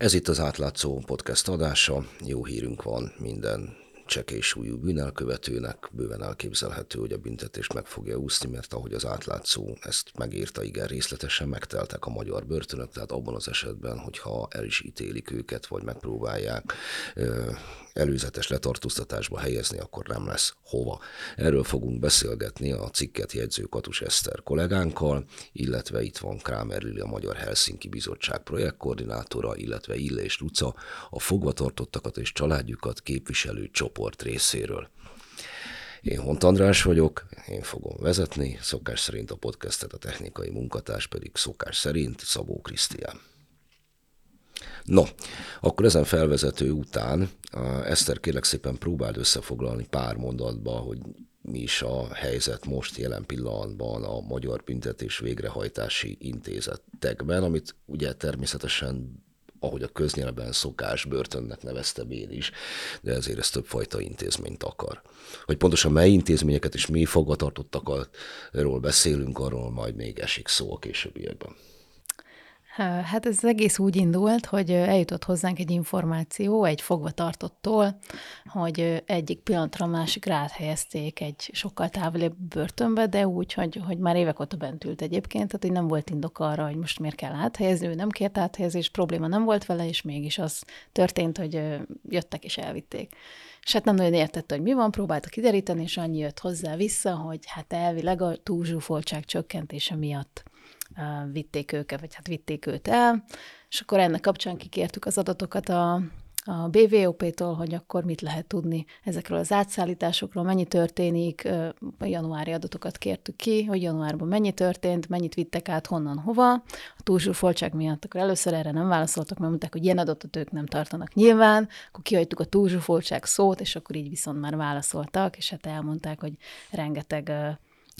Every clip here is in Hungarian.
Ez itt az átlátszó podcast adása. Jó hírünk van minden csekésújú bűnelkövetőnek bőven elképzelhető, hogy a büntetést meg fogja úszni, mert ahogy az átlátszó ezt megírta, igen részletesen megteltek a magyar börtönök, tehát abban az esetben, hogyha el is ítélik őket, vagy megpróbálják előzetes letartóztatásba helyezni, akkor nem lesz hova. Erről fogunk beszélgetni a cikket jegyző Katus Eszter kollégánkkal, illetve itt van Krámer Lili, a Magyar Helsinki Bizottság projektkoordinátora, illetve Illés Luca, a fogvatartottakat és családjukat képviselő csoport részéről. Én Hont András vagyok, én fogom vezetni, szokás szerint a podcastet, a technikai munkatárs pedig szokás szerint Szabó Krisztián. No, akkor ezen felvezető után Eszter kérlek szépen próbáld összefoglalni pár mondatba, hogy mi is a helyzet most jelen pillanatban a Magyar Büntetés Végrehajtási Intézetekben, amit ugye természetesen ahogy a köznyelben szokás, börtönnek nevezte én is, de ezért ez többfajta intézményt akar. Hogy pontosan mely intézményeket és mi fogvatartottakról beszélünk, arról majd még esik szó a későbbiekben. Hát ez egész úgy indult, hogy eljutott hozzánk egy információ egy fogvatartottól, hogy egyik pillanatra másikra áthelyezték egy sokkal távolibb börtönbe, de úgy, hogy, hogy már évek óta bent ült egyébként, tehát hogy nem volt indok arra, hogy most miért kell áthelyezni, ő nem kért áthelyezés, probléma nem volt vele, és mégis az történt, hogy jöttek és elvitték. És hát nem nagyon értette, hogy mi van, próbálta kideríteni, és annyi jött hozzá vissza, hogy hát elvileg a túlzsúfoltság csökkentése miatt vitték őket, vagy hát vitték őt el, és akkor ennek kapcsán kikértük az adatokat a, a BVOP-tól, hogy akkor mit lehet tudni ezekről az átszállításokról, mennyi történik, januári adatokat kértük ki, hogy januárban mennyi történt, mennyit vittek át, honnan, hova. A túlzsúfoltság miatt akkor először erre nem válaszoltak, mert mondták, hogy ilyen adatot ők nem tartanak nyilván, akkor kihagytuk a túlzsúfoltság szót, és akkor így viszont már válaszoltak, és hát elmondták, hogy rengeteg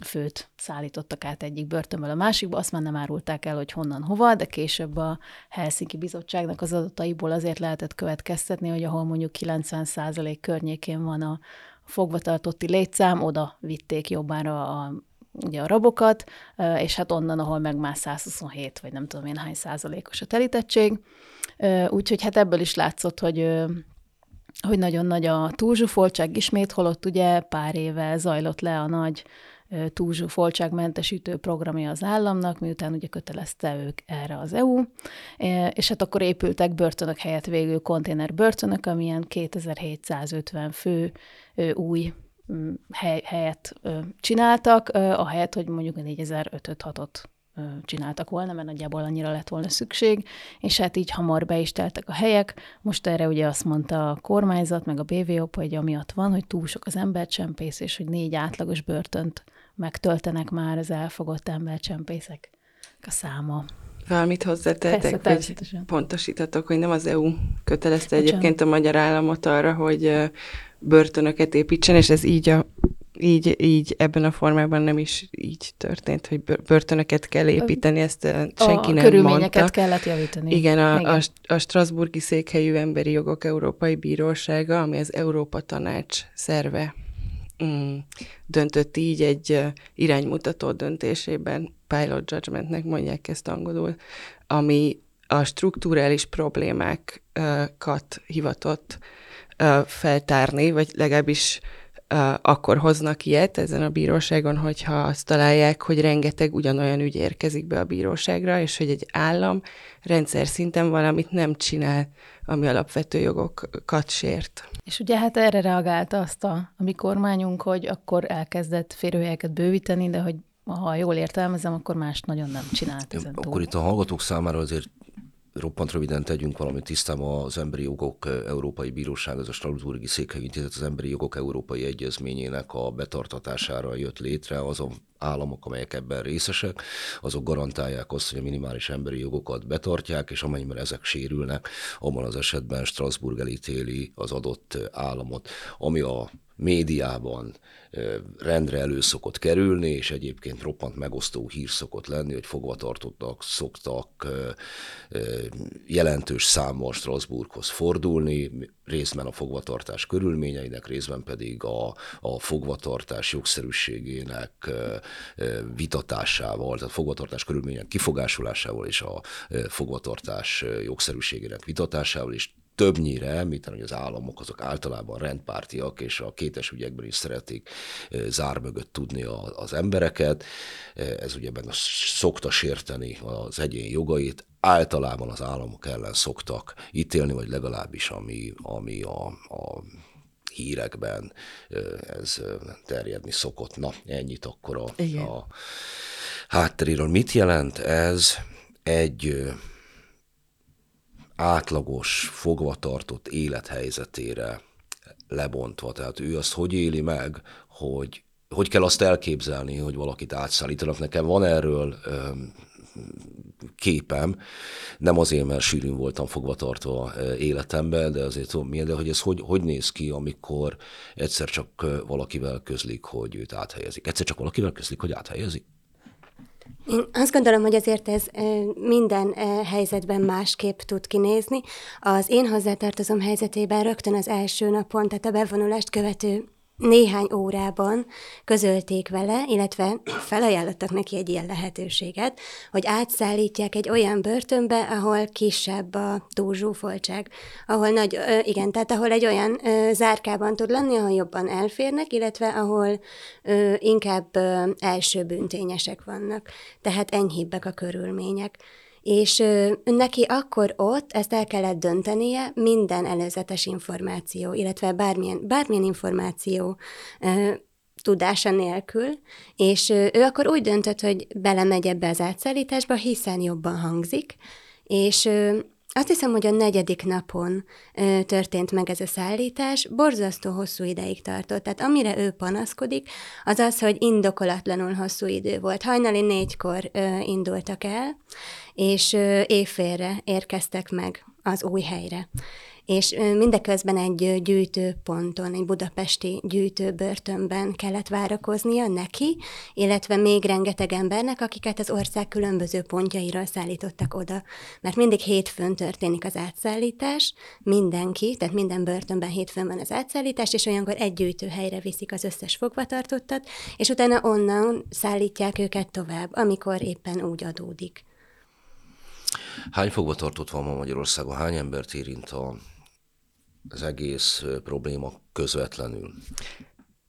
főt szállítottak át egyik börtönből a másikba, azt már nem árulták el, hogy honnan, hova, de később a Helsinki Bizottságnak az adataiból azért lehetett következtetni, hogy ahol mondjuk 90% környékén van a fogvatartotti létszám, oda vitték jobbára a ugye a rabokat, és hát onnan, ahol meg már 127, vagy nem tudom én hány százalékos a telítettség. Úgyhogy hát ebből is látszott, hogy hogy nagyon nagy a túlzsúfoltság ismét, holott ugye pár éve zajlott le a nagy túlzsúfoltságmentesítő programja az államnak, miután ugye kötelezte ők erre az EU, és hát akkor épültek börtönök helyett végül konténer börtönök, amilyen 2750 fő új mm, hely, helyet csináltak, ahelyett, hogy mondjuk 4005-6-ot csináltak volna, mert nagyjából annyira lett volna szükség, és hát így hamar be is teltek a helyek. Most erre ugye azt mondta a kormányzat, meg a BVOP, hogy amiatt van, hogy túl sok az embercsempész, és hogy négy átlagos börtönt megtöltenek már az elfogott embercsempészek a száma. Valamit hozzátettek, hogy pontosítatok, hogy nem az EU kötelezte Bocsán. egyébként a magyar államot arra, hogy börtönöket építsen, és ez így a így, így ebben a formában nem is így történt, hogy börtönöket kell építeni, ezt senki a nem körülményeket mondta. kellett javítani. Igen, a, Igen. a, a Strasburgi Székhelyű Emberi Jogok Európai Bírósága, ami az Európa Tanács szerve, mm, döntött így egy iránymutató döntésében, pilot judgmentnek mondják ezt angolul, ami a strukturális problémákat hivatott feltárni, vagy legalábbis akkor hoznak ilyet ezen a bíróságon, hogyha azt találják, hogy rengeteg ugyanolyan ügy érkezik be a bíróságra, és hogy egy állam rendszer szinten valamit nem csinál, ami alapvető jogokat sért. És ugye hát erre reagálta azt a, a mi kormányunk, hogy akkor elkezdett férőhelyeket bővíteni, de hogy ha jól értelmezem, akkor más nagyon nem csinált ezen Akkor túl. itt a hallgatók számára azért roppant röviden tegyünk valamit tisztában az Emberi Jogok Európai Bíróság, az a Strasbourgi Székhely Intézet az Emberi Jogok Európai Egyezményének a betartatására jött létre, azon államok, amelyek ebben részesek, azok garantálják azt, hogy a minimális emberi jogokat betartják, és amennyiben ezek sérülnek, abban az esetben Strasbourg elítéli az adott államot. Ami a médiában rendre elő szokott kerülni, és egyébként roppant megosztó hír szokott lenni, hogy fogvatartottak szoktak jelentős számmal Strasbourghoz fordulni, részben a fogvatartás körülményeinek, részben pedig a, a fogvatartás jogszerűségének vitatásával, tehát fogvatartás körülmények kifogásolásával és a fogvatartás jogszerűségének vitatásával is többnyire, említeni, hogy az államok azok általában rendpártiak, és a kétes ügyekben is szeretik zár mögött tudni az embereket. Ez ugye meg szokta sérteni az egyén jogait, általában az államok ellen szoktak ítélni, vagy legalábbis ami, ami a, a hírekben ez terjedni szokott. Na, ennyit akkor a, a hátteréről. Mit jelent ez egy átlagos, fogvatartott élethelyzetére lebontva. Tehát ő azt hogy éli meg, hogy hogy kell azt elképzelni, hogy valakit átszállítanak. Nekem van erről ö, képem, nem azért, mert sűrűn voltam fogvatartva életemben, de azért tudom milyen, de hogy ez hogy, hogy néz ki, amikor egyszer csak valakivel közlik, hogy őt áthelyezik. Egyszer csak valakivel közlik, hogy áthelyezik? Én azt gondolom, hogy azért ez minden helyzetben másképp tud kinézni. Az én hozzátartozom helyzetében rögtön az első napon, tehát a bevonulást követő néhány órában közölték vele, illetve felajánlottak neki egy ilyen lehetőséget, hogy átszállítják egy olyan börtönbe, ahol kisebb a túlzsúfoltság, ahol nagy, igen, tehát ahol egy olyan zárkában tud lenni, ahol jobban elférnek, illetve ahol inkább első büntényesek vannak, tehát enyhébbek a körülmények és neki akkor ott ezt el kellett döntenie minden előzetes információ, illetve bármilyen, bármilyen információ tudása nélkül, és ő akkor úgy döntött, hogy belemegy ebbe az átszállításba, hiszen jobban hangzik, és azt hiszem, hogy a negyedik napon ö, történt meg ez a szállítás, borzasztó hosszú ideig tartott. Tehát amire ő panaszkodik, az az, hogy indokolatlanul hosszú idő volt. Hajnali négykor ö, indultak el, és ö, éjfélre érkeztek meg az új helyre és mindeközben egy gyűjtőponton, egy budapesti gyűjtőbörtönben kellett várakoznia neki, illetve még rengeteg embernek, akiket az ország különböző pontjairól szállítottak oda. Mert mindig hétfőn történik az átszállítás, mindenki, tehát minden börtönben hétfőn van az átszállítás, és olyankor egy gyűjtőhelyre viszik az összes fogvatartottat, és utána onnan szállítják őket tovább, amikor éppen úgy adódik. Hány fogvatartott van ma Magyarországon? Hány embert érint a az egész probléma közvetlenül?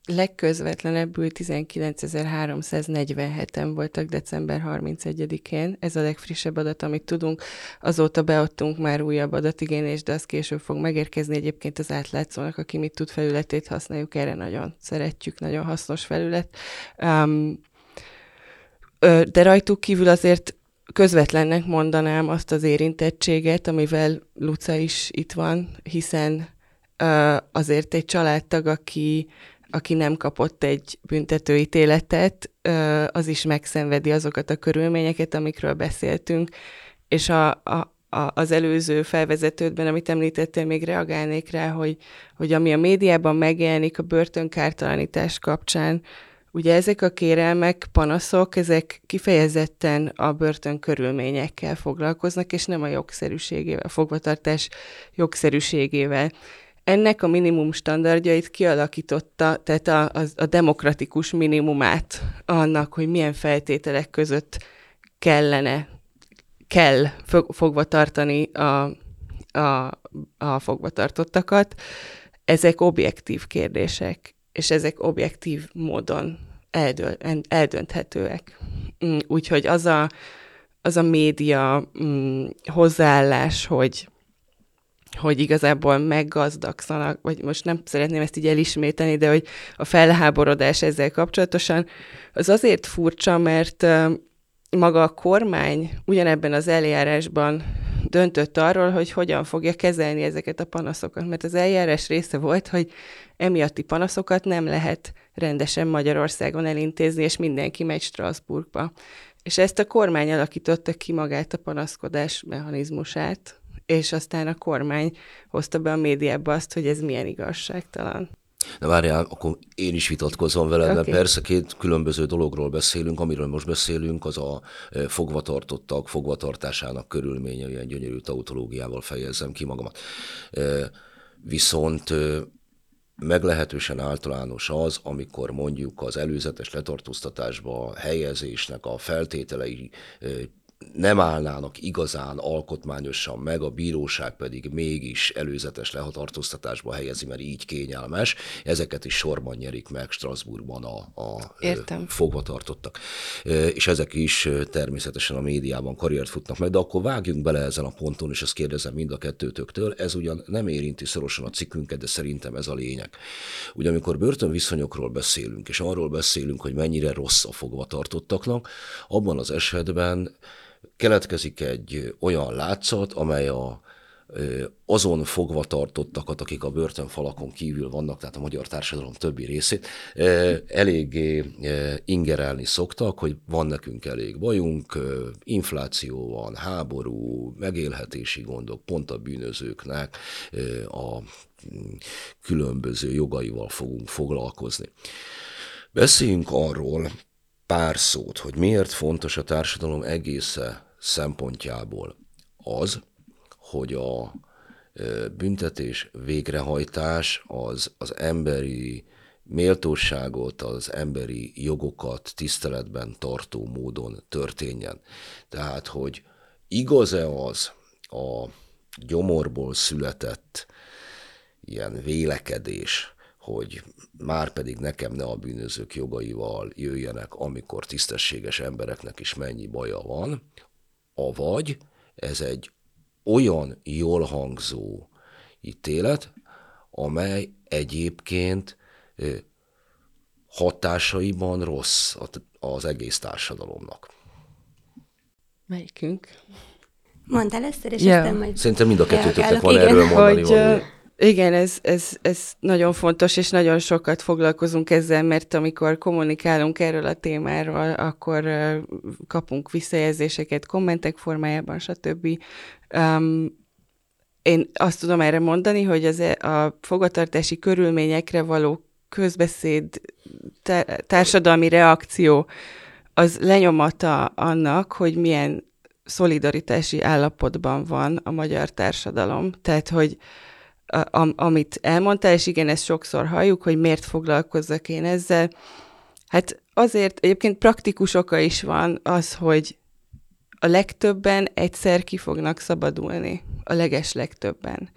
Legközvetlenebbül 19.347-en voltak december 31-én. Ez a legfrissebb adat, amit tudunk. Azóta beadtunk már újabb adatigényést, de az később fog megérkezni. Egyébként az átlátszónak, aki mit tud felületét használjuk, erre nagyon szeretjük, nagyon hasznos felület. Um, de rajtuk kívül azért közvetlennek mondanám azt az érintettséget, amivel Luca is itt van, hiszen azért egy családtag, aki, aki nem kapott egy büntetőítéletet, az is megszenvedi azokat a körülményeket, amikről beszéltünk, és a, a, az előző felvezetődben, amit említettél, még reagálnék rá, hogy, hogy ami a médiában megjelenik a börtönkártalanítás kapcsán, Ugye ezek a kérelmek, panaszok, ezek kifejezetten a börtön körülményekkel foglalkoznak, és nem a jogszerűségével, a fogvatartás jogszerűségével. Ennek a minimum standardjait kialakította, tehát a, a, a demokratikus minimumát annak, hogy milyen feltételek között kellene, kell fogva tartani a, a, a fogvatartottakat. Ezek objektív kérdések és ezek objektív módon eldől, eldönthetőek. Mm, úgyhogy az a, az a média mm, hozzáállás, hogy hogy igazából meggazdagszanak, vagy most nem szeretném ezt így elismételni, de hogy a felháborodás ezzel kapcsolatosan, az azért furcsa, mert maga a kormány ugyanebben az eljárásban döntött arról, hogy hogyan fogja kezelni ezeket a panaszokat, mert az eljárás része volt, hogy emiatti panaszokat nem lehet rendesen Magyarországon elintézni, és mindenki megy Strasbourgba. És ezt a kormány alakította ki magát a panaszkodás mechanizmusát, és aztán a kormány hozta be a médiába azt, hogy ez milyen igazságtalan. Na várjál, akkor én is vitatkozom veled, okay. mert persze két különböző dologról beszélünk, amiről most beszélünk, az a e, fogvatartottak fogvatartásának körülménye, ilyen gyönyörű tautológiával fejezem ki magamat. E, viszont e, meglehetősen általános az, amikor mondjuk az előzetes letartóztatásba helyezésnek a feltételei nem állnának igazán alkotmányosan meg, a bíróság pedig mégis előzetes lehatartóztatásba helyezi, mert így kényelmes. Ezeket is sorban nyerik meg Strasbourgban a, a Értem. fogvatartottak. És ezek is természetesen a médiában karriert futnak meg, de akkor vágjunk bele ezen a ponton, és ezt kérdezem mind a kettőtöktől. Ez ugyan nem érinti szorosan a cikkünket, de szerintem ez a lényeg. Ugye amikor börtönviszonyokról beszélünk, és arról beszélünk, hogy mennyire rossz a fogvatartottaknak, abban az esetben keletkezik egy olyan látszat, amely a, azon fogva tartottakat, akik a börtönfalakon kívül vannak, tehát a magyar társadalom többi részét, eléggé ingerelni szoktak, hogy van nekünk elég bajunk, infláció van, háború, megélhetési gondok, pont a bűnözőknek a különböző jogaival fogunk foglalkozni. Beszéljünk arról, pár szót, hogy miért fontos a társadalom egésze szempontjából az, hogy a büntetés végrehajtás az, az emberi méltóságot, az emberi jogokat tiszteletben tartó módon történjen. Tehát, hogy igaz-e az a gyomorból született ilyen vélekedés, hogy már pedig nekem ne a bűnözők jogaival jöjjenek, amikor tisztességes embereknek is mennyi baja van, avagy ez egy olyan jól hangzó ítélet, amely egyébként hatásaiban rossz az egész társadalomnak. Melyikünk? Mondd először, és ja. aztán majd Szerintem mind a kettőtöknek van erről mondani hogy, igen, ez, ez, ez nagyon fontos, és nagyon sokat foglalkozunk ezzel, mert amikor kommunikálunk erről a témáról, akkor kapunk visszajelzéseket kommentek formájában, stb. Um, én azt tudom erre mondani, hogy az, e, a fogatartási körülményekre való közbeszéd, társadalmi reakció az lenyomata annak, hogy milyen szolidaritási állapotban van a magyar társadalom. Tehát, hogy am, amit elmondtál, és igen, ezt sokszor halljuk, hogy miért foglalkozzak én ezzel. Hát azért egyébként praktikus oka is van az, hogy a legtöbben egyszer ki fognak szabadulni, a leges legtöbben.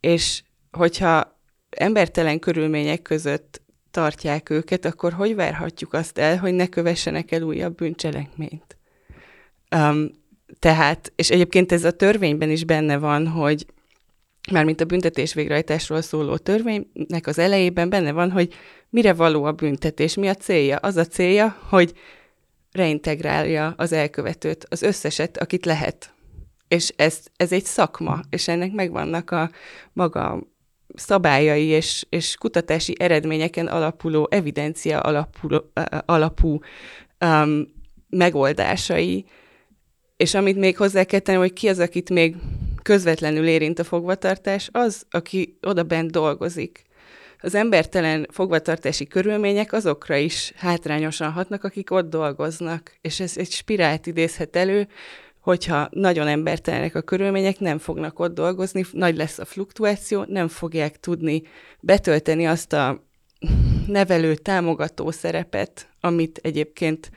És hogyha embertelen körülmények között tartják őket, akkor hogy várhatjuk azt el, hogy ne kövessenek el újabb bűncselekményt? Um, tehát, és egyébként ez a törvényben is benne van, hogy mármint a büntetés végrehajtásról szóló törvénynek az elejében benne van, hogy mire való a büntetés, mi a célja. Az a célja, hogy reintegrálja az elkövetőt, az összeset, akit lehet. És ez, ez egy szakma, és ennek megvannak a maga szabályai és, és kutatási eredményeken alapuló, evidencia alapuló, alapú um, megoldásai. És amit még hozzá kell tenni, hogy ki az, akit még közvetlenül érint a fogvatartás, az, aki oda bent dolgozik. Az embertelen fogvatartási körülmények azokra is hátrányosan hatnak, akik ott dolgoznak, és ez egy spirált idézhet elő, hogyha nagyon embertelenek a körülmények, nem fognak ott dolgozni, nagy lesz a fluktuáció, nem fogják tudni betölteni azt a nevelő, támogató szerepet, amit egyébként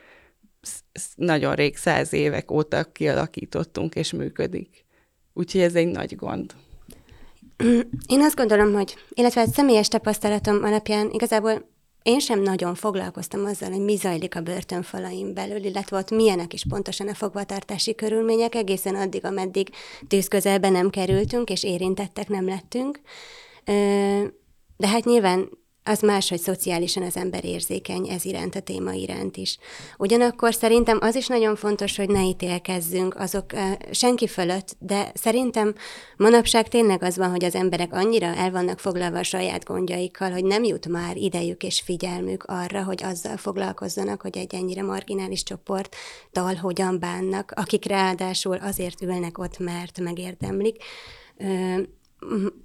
nagyon rég, száz évek óta kialakítottunk és működik. Úgyhogy ez egy nagy gond. Én azt gondolom, hogy, illetve egy személyes tapasztalatom alapján igazából én sem nagyon foglalkoztam azzal, hogy mi zajlik a börtönfalaim belül, illetve ott milyenek is pontosan a fogvatartási körülmények, egészen addig, ameddig tűzközelbe nem kerültünk, és érintettek nem lettünk. De hát nyilván az más, hogy szociálisan az ember érzékeny ez iránt, a téma iránt is. Ugyanakkor szerintem az is nagyon fontos, hogy ne ítélkezzünk azok senki fölött, de szerintem manapság tényleg az van, hogy az emberek annyira el vannak foglalva a saját gondjaikkal, hogy nem jut már idejük és figyelmük arra, hogy azzal foglalkozzanak, hogy egy ennyire marginális csoporttal hogyan bánnak, akik ráadásul azért ülnek ott, mert megérdemlik.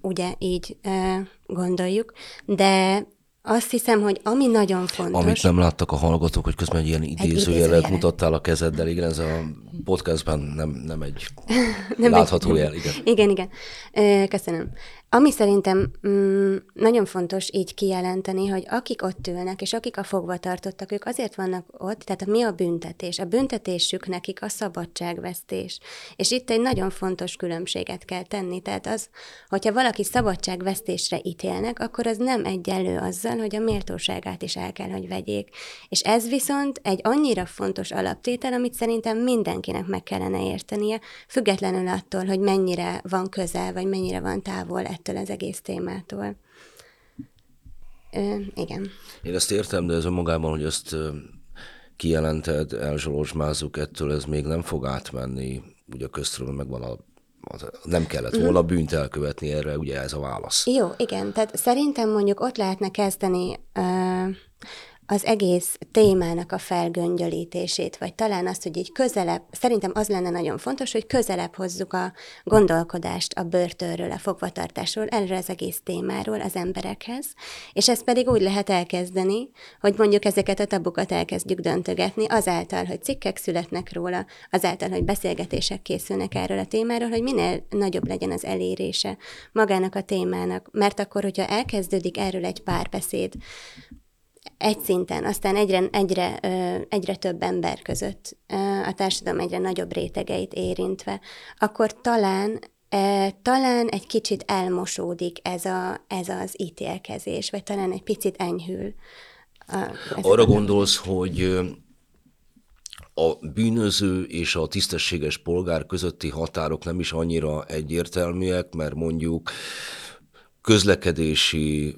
Ugye így gondoljuk, de azt hiszem, hogy ami nagyon fontos... Amit nem láttak a hallgatók, hogy közben egy ilyen idézőjelet mutattál a kezeddel, igen, ez a podcastban nem, nem egy nem látható egy... jel. Igen, igen. igen. Köszönöm. Ami szerintem mm, nagyon fontos így kijelenteni, hogy akik ott ülnek, és akik a fogva tartottak, ők azért vannak ott, tehát mi a büntetés? A büntetésük nekik a szabadságvesztés. És itt egy nagyon fontos különbséget kell tenni. Tehát az, hogyha valaki szabadságvesztésre ítélnek, akkor az nem egyenlő azzal, hogy a méltóságát is el kell, hogy vegyék. És ez viszont egy annyira fontos alaptétel, amit szerintem mindenkinek meg kellene értenie, függetlenül attól, hogy mennyire van közel, vagy mennyire van távol ettől az egész témától. Ö, igen. Én ezt értem, de ez önmagában, hogy ezt kijelented, elzsolozsmázzuk ettől, ez még nem fog átmenni. Ugye a köztről megvan a nem kellett volna mm. bűnt elkövetni erre, ugye ez a válasz. Jó, igen, tehát szerintem mondjuk ott lehetne kezdeni az egész témának a felgöngyölítését, vagy talán azt, hogy így közelebb, szerintem az lenne nagyon fontos, hogy közelebb hozzuk a gondolkodást a börtönről, a fogvatartásról, erről az egész témáról az emberekhez, és ezt pedig úgy lehet elkezdeni, hogy mondjuk ezeket a tabukat elkezdjük döntögetni, azáltal, hogy cikkek születnek róla, azáltal, hogy beszélgetések készülnek erről a témáról, hogy minél nagyobb legyen az elérése magának a témának, mert akkor, hogyha elkezdődik erről egy párbeszéd, egy szinten, aztán egyre, egyre, egyre több ember között, a társadalom egyre nagyobb rétegeit érintve, akkor talán talán egy kicsit elmosódik ez, a, ez az ítélkezés, vagy talán egy picit enyhül. Arra a... gondolsz, hogy a bűnöző és a tisztességes polgár közötti határok nem is annyira egyértelműek, mert mondjuk közlekedési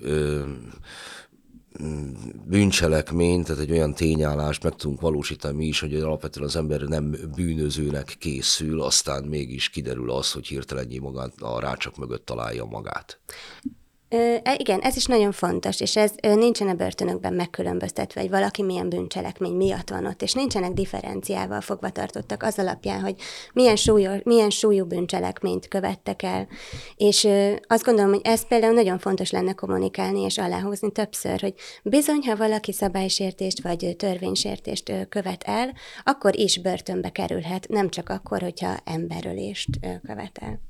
bűncselekmény, tehát egy olyan tényállást meg tudunk valósítani mi is, hogy alapvetően az ember nem bűnözőnek készül, aztán mégis kiderül az, hogy hirtelenjé magát a rácsak mögött találja magát. E, igen, ez is nagyon fontos, és ez nincsen a börtönökben megkülönböztetve, hogy valaki milyen bűncselekmény miatt van ott, és nincsenek differenciával fogva tartottak az alapján, hogy milyen, súlyos, milyen súlyú bűncselekményt követtek el. És azt gondolom, hogy ez például nagyon fontos lenne kommunikálni és aláhozni többször, hogy bizony, ha valaki szabálysértést vagy törvénysértést követ el, akkor is börtönbe kerülhet, nem csak akkor, hogyha emberölést követel.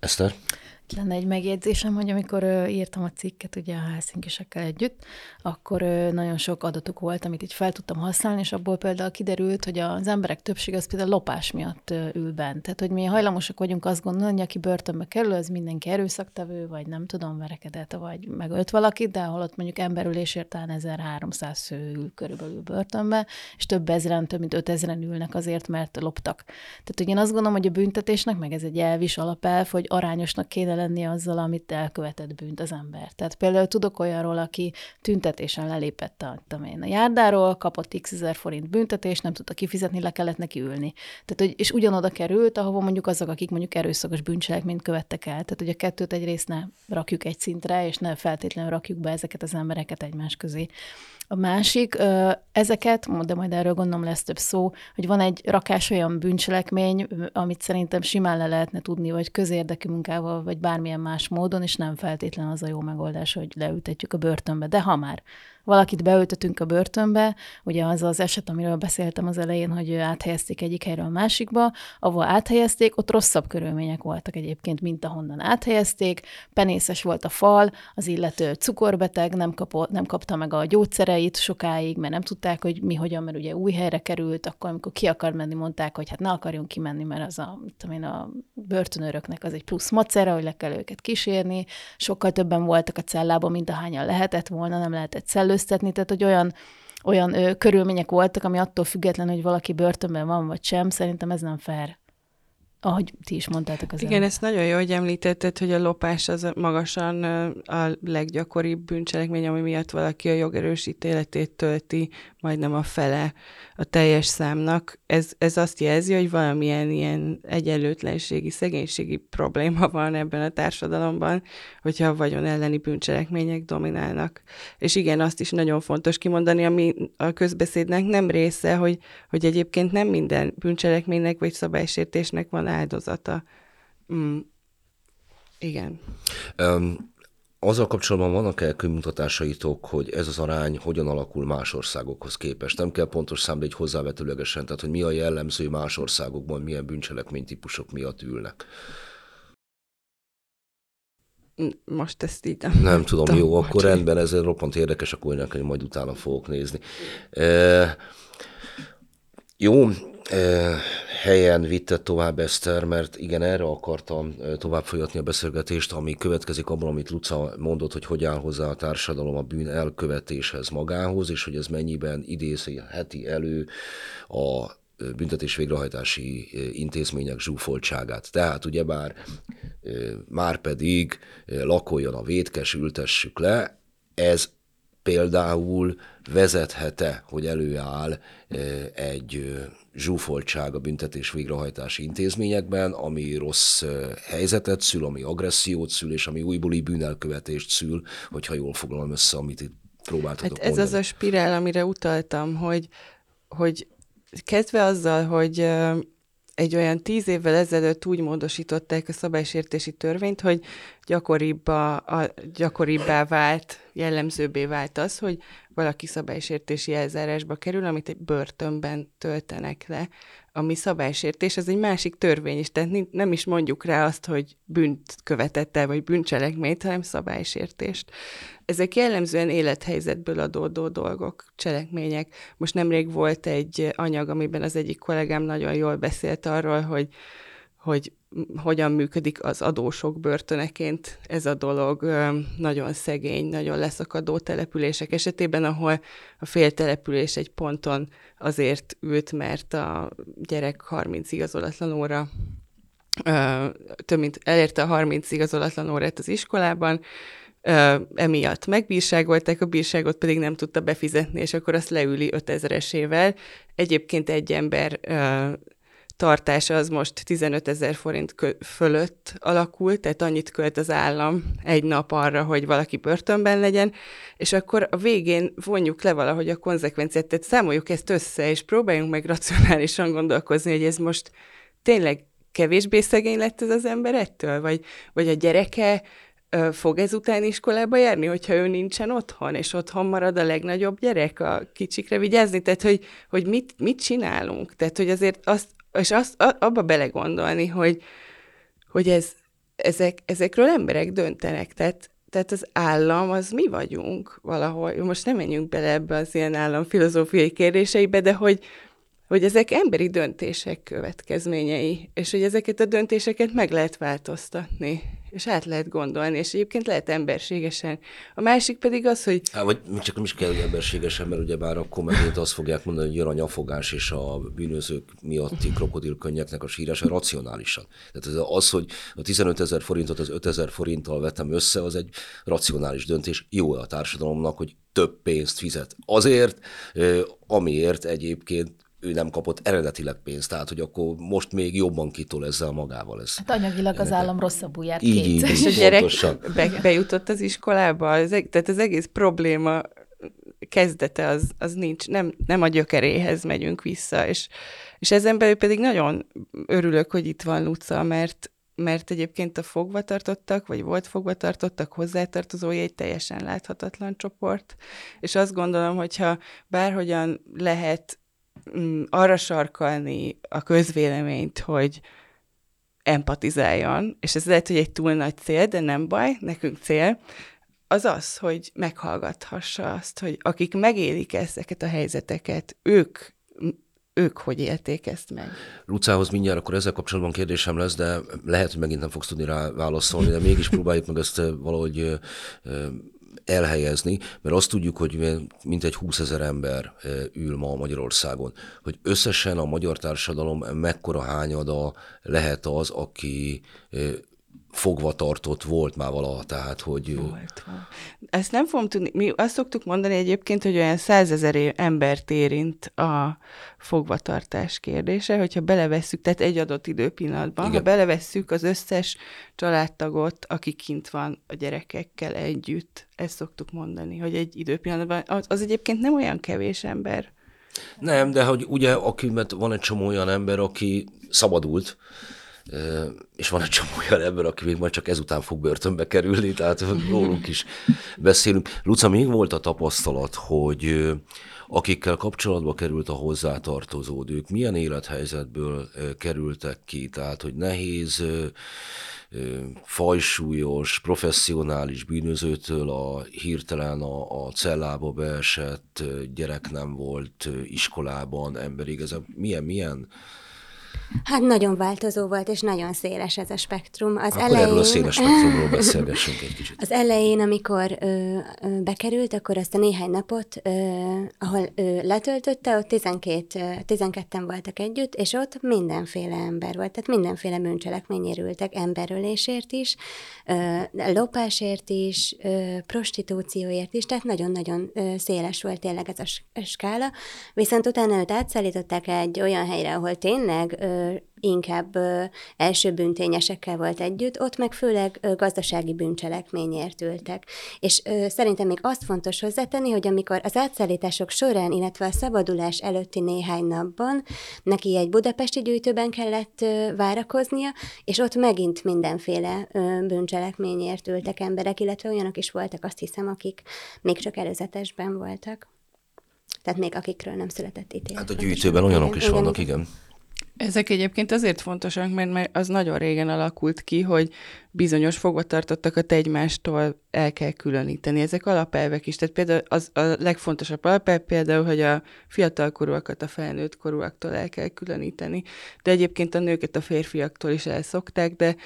Eszter? Lenne egy megjegyzésem, hogy amikor írtam a cikket ugye a Helsinkisekkel együtt, akkor nagyon sok adatuk volt, amit így fel tudtam használni, és abból például kiderült, hogy az emberek többsége az például lopás miatt ül bent. Tehát, hogy mi hajlamosak vagyunk azt gondolni, hogy aki börtönbe kerül, az mindenki erőszaktevő, vagy nem tudom, verekedett, vagy megölt valakit, de holott mondjuk emberülésért talán 1300 fő ül körülbelül börtönbe, és több ezeren, több mint 5000-en ülnek azért, mert loptak. Tehát, hogy én azt gondolom, hogy a büntetésnek, meg ez egy elvis alapelv, hogy arányosnak kéne lenni azzal, amit elkövetett bűnt az ember. Tehát például tudok olyanról, aki tüntetésen lelépett a, én, a járdáról, kapott x ezer forint büntetést, nem tudta kifizetni, le kellett neki ülni. Tehát, hogy, és ugyanoda került, ahova mondjuk azok, akik mondjuk erőszakos bűncselekményt követtek el. Tehát, hogy a kettőt egyrészt ne rakjuk egy szintre, és ne feltétlenül rakjuk be ezeket az embereket egymás közé. A másik, ezeket, de majd erről gondolom lesz több szó, hogy van egy rakás olyan bűncselekmény, amit szerintem simán le lehetne tudni, vagy közérdekű munkával, vagy bármilyen más módon, és nem feltétlen az a jó megoldás, hogy leültetjük a börtönbe. De ha már valakit beültetünk a börtönbe, ugye az az eset, amiről beszéltem az elején, hogy áthelyezték egyik helyről a másikba, ahol áthelyezték, ott rosszabb körülmények voltak egyébként, mint ahonnan áthelyezték, penészes volt a fal, az illető cukorbeteg, nem, kapott, nem kapta meg a gyógyszereit sokáig, mert nem tudták, hogy mi hogyan, mert ugye új helyre került, akkor amikor ki akar menni, mondták, hogy hát ne akarjunk kimenni, mert az a, tudom én, a börtönőröknek az egy plusz macera, hogy le kell őket kísérni, sokkal többen voltak a cellában, mint ahányan lehetett volna, nem lehetett szellőzni, üldöztetni, tehát hogy olyan, olyan ö, körülmények voltak, ami attól független, hogy valaki börtönben van vagy sem, szerintem ez nem fair. Ahogy ti is mondtátok az Igen, el. ezt nagyon jó, hogy említetted, hogy a lopás az magasan a leggyakoribb bűncselekmény, ami miatt valaki a jogerős ítéletét tölti, majdnem a fele a teljes számnak. Ez, ez azt jelzi, hogy valamilyen ilyen egyenlőtlenségi, szegénységi probléma van ebben a társadalomban, hogyha a vagyon elleni bűncselekmények dominálnak. És igen, azt is nagyon fontos kimondani, ami a közbeszédnek nem része, hogy, hogy egyébként nem minden bűncselekménynek vagy szabálysértésnek van áldozata. Mm. Igen. Um, azzal kapcsolatban vannak-e könyvmutatásaitok, hogy ez az arány hogyan alakul más országokhoz képest? Nem kell pontos számba egy hozzávetőlegesen, tehát hogy mi a jellemző más országokban, milyen bűncselekménytípusok miatt ülnek. Most ezt így nem Nem tudom, jó, akkor rendben, ez roppant érdekes, akkor nekem majd utána fogok nézni. E, jó, helyen vitte tovább Eszter, mert igen, erre akartam tovább folyatni a beszélgetést, ami következik abban, amit Luca mondott, hogy hogy áll hozzá a társadalom a bűn elkövetéshez magához, és hogy ez mennyiben idézheti elő a büntetés végrehajtási intézmények zsúfoltságát. Tehát ugyebár már pedig lakoljon a vétkes, ültessük le, ez például vezethete, hogy előáll egy zsúfoltság a büntetés végrehajtási intézményekben, ami rossz helyzetet szül, ami agressziót szül, és ami újbóli bűnelkövetést szül, hogyha jól foglalom össze, amit itt próbáltatok hát ez mondani. az a spirál, amire utaltam, hogy, hogy kezdve azzal, hogy egy olyan tíz évvel ezelőtt úgy módosították a szabálysértési törvényt, hogy gyakoribbá, a, gyakoribbá vált, jellemzőbbé vált az, hogy valaki szabálysértési elzárásba kerül, amit egy börtönben töltenek le, ami szabálysértés, ez egy másik törvény is, tehát nem is mondjuk rá azt, hogy bűnt követett el, vagy bűncselekményt, hanem szabálysértést. Ezek jellemzően élethelyzetből adódó dolgok, cselekmények. Most nemrég volt egy anyag, amiben az egyik kollégám nagyon jól beszélt arról, hogy hogy hogyan működik az adósok börtöneként ez a dolog. Nagyon szegény, nagyon leszakadó települések esetében, ahol a fél település egy ponton azért ült, mert a gyerek 30 igazolatlan óra több mint elérte a 30 igazolatlan órát az iskolában, emiatt megbírságolták, a bírságot pedig nem tudta befizetni, és akkor azt leüli 5000-esével. Egyébként egy ember tartása az most 15 ezer forint fölött alakult, tehát annyit költ az állam egy nap arra, hogy valaki börtönben legyen, és akkor a végén vonjuk le valahogy a konzekvenciát, tehát számoljuk ezt össze, és próbáljunk meg racionálisan gondolkozni, hogy ez most tényleg kevésbé szegény lett ez az ember ettől, vagy, vagy a gyereke fog ezután iskolába járni, hogyha ő nincsen otthon, és otthon marad a legnagyobb gyerek a kicsikre vigyázni, tehát hogy, hogy mit, mit csinálunk. Tehát, hogy azért azt, és azt, abba belegondolni, hogy, hogy ez, ezek, ezekről emberek döntenek, tehát, tehát az állam, az mi vagyunk valahol. Most nem menjünk bele ebbe az ilyen állam filozófiai kérdéseibe, de hogy, hogy ezek emberi döntések következményei, és hogy ezeket a döntéseket meg lehet változtatni és át lehet gondolni, és egyébként lehet emberségesen. A másik pedig az, hogy... Há, vagy csak nem is kell, hogy emberségesen, mert ugye bár akkor megint azt fogják mondani, hogy jön a nyafogás és a bűnözők miatti krokodilkönnyeknek a sírása racionálisan. Tehát ez az, hogy a 15 ezer forintot az 5 ezer forinttal vetem össze, az egy racionális döntés. Jó a társadalomnak, hogy több pénzt fizet. Azért, amiért egyébként ő nem kapott eredetileg pénzt, tehát hogy akkor most még jobban kitol ezzel magával. Ez. Hát anyagilag az állam rosszabbul járt így, így, És a gyerek be, bejutott az iskolába, az, tehát az egész probléma kezdete az, az nincs, nem, nem a gyökeréhez megyünk vissza, és, és ezen belül pedig nagyon örülök, hogy itt van Luca, mert, mert egyébként a fogvatartottak, vagy volt fogvatartottak hozzátartozói egy teljesen láthatatlan csoport, és azt gondolom, hogyha bárhogyan lehet arra sarkalni a közvéleményt, hogy empatizáljon, és ez lehet, hogy egy túl nagy cél, de nem baj, nekünk cél, az az, hogy meghallgathassa azt, hogy akik megélik ezeket a helyzeteket, ők ők hogy élték ezt meg? Lucához mindjárt akkor ezzel kapcsolatban kérdésem lesz, de lehet, hogy megint nem fogsz tudni rá válaszolni, de mégis próbáljuk meg ezt valahogy elhelyezni, mert azt tudjuk, hogy mintegy 20 ezer ember e, ül ma Magyarországon, hogy összesen a magyar társadalom mekkora hányada lehet az, aki e, fogva tartott volt már valaha, tehát hogy... Volt. Ezt nem fogom tudni. Mi azt szoktuk mondani egyébként, hogy olyan százezer embert érint a fogvatartás kérdése, hogyha belevesszük, tehát egy adott időpillanatban, Igen. ha belevesszük az összes családtagot, aki kint van a gyerekekkel együtt, ezt szoktuk mondani, hogy egy időpillanatban, az, az egyébként nem olyan kevés ember. Nem, de hogy ugye, aki, mert van egy csomó olyan ember, aki szabadult, és van egy csomó olyan ember, aki még majd csak ezután fog börtönbe kerülni, tehát rólunk is beszélünk. Luca, még volt a tapasztalat, hogy akikkel kapcsolatba került a hozzátartozód, ők milyen élethelyzetből kerültek ki, tehát hogy nehéz, fajsúlyos, professzionális bűnözőtől a hirtelen a, a cellába beesett gyerek nem volt iskolában, emberig, ez milyen, milyen Hát nagyon változó volt, és nagyon széles ez a spektrum. Az Akkor elején... erről a széles spektrumról beszélgessünk egy kicsit. Az elején, amikor ö, ö, bekerült, akkor azt a néhány napot, ö, ahol ö, letöltötte, ott 12, 12-en voltak együtt, és ott mindenféle ember volt, tehát mindenféle bűncselekmény érültek, emberölésért is, ö, lopásért is, ö, prostitúcióért is, tehát nagyon-nagyon széles volt tényleg ez a skála. Viszont utána őt átszállították egy olyan helyre, ahol tényleg ö, inkább első bűntényesekkel volt együtt, ott meg főleg gazdasági bűncselekményért ültek. És szerintem még azt fontos hozzátenni, hogy amikor az átszállítások során, illetve a szabadulás előtti néhány napban neki egy budapesti gyűjtőben kellett várakoznia, és ott megint mindenféle bűncselekményért ültek emberek, illetve olyanok is voltak, azt hiszem, akik még csak előzetesben voltak. Tehát még akikről nem született ítélet. Hát a gyűjtőben olyanok is igen, vannak, igen. igen. Ezek egyébként azért fontosak, mert, mert az nagyon régen alakult ki, hogy bizonyos fogvatartottakat egymástól el kell különíteni. Ezek alapelvek is. Tehát például az a legfontosabb alapelv például, hogy a fiatalkorúakat a felnőtt korúaktól el kell különíteni. De egyébként a nőket a férfiaktól is elszokták, de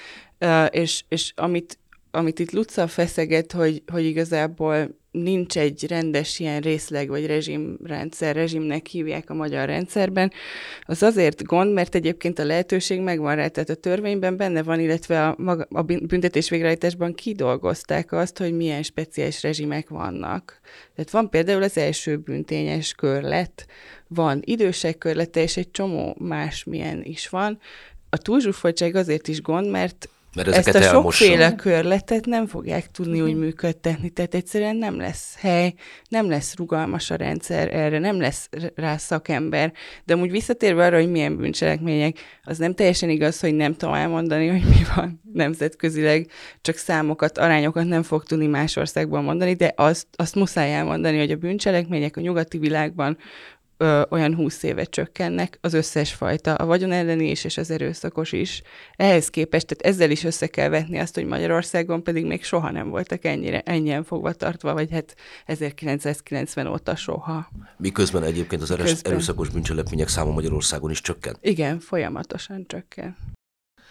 és, és amit, amit itt Luca feszeget, hogy, hogy igazából nincs egy rendes ilyen részleg vagy rezsimrendszer, rezsimnek hívják a magyar rendszerben, az azért gond, mert egyébként a lehetőség megvan rá, tehát a törvényben benne van, illetve a, maga, a büntetés végrehajtásban kidolgozták azt, hogy milyen speciális rezsimek vannak. Tehát van például az első büntényes körlet, van idősek körlete, és egy csomó más milyen is van. A túlzsúfoltság azért is gond, mert mert ezeket Ezt a elmossa. sokféle körletet nem fogják tudni úgy működtetni, tehát egyszerűen nem lesz hely, nem lesz rugalmas a rendszer erre, nem lesz rá szakember. De úgy visszatérve arra, hogy milyen bűncselekmények, az nem teljesen igaz, hogy nem tudom elmondani, hogy mi van nemzetközileg, csak számokat, arányokat nem fog tudni más országban mondani, de azt, azt muszáj elmondani, hogy a bűncselekmények a nyugati világban ö, olyan húsz éve csökkennek, az összes fajta, a vagyon elleni is, és az erőszakos is. Ehhez képest, tehát ezzel is össze kell vetni azt, hogy Magyarországon pedig még soha nem voltak ennyire, ennyien fogva tartva, vagy hát 1990 óta soha. Miközben egyébként az Miközben. erőszakos bűncselekmények száma Magyarországon is csökken. Igen, folyamatosan csökken.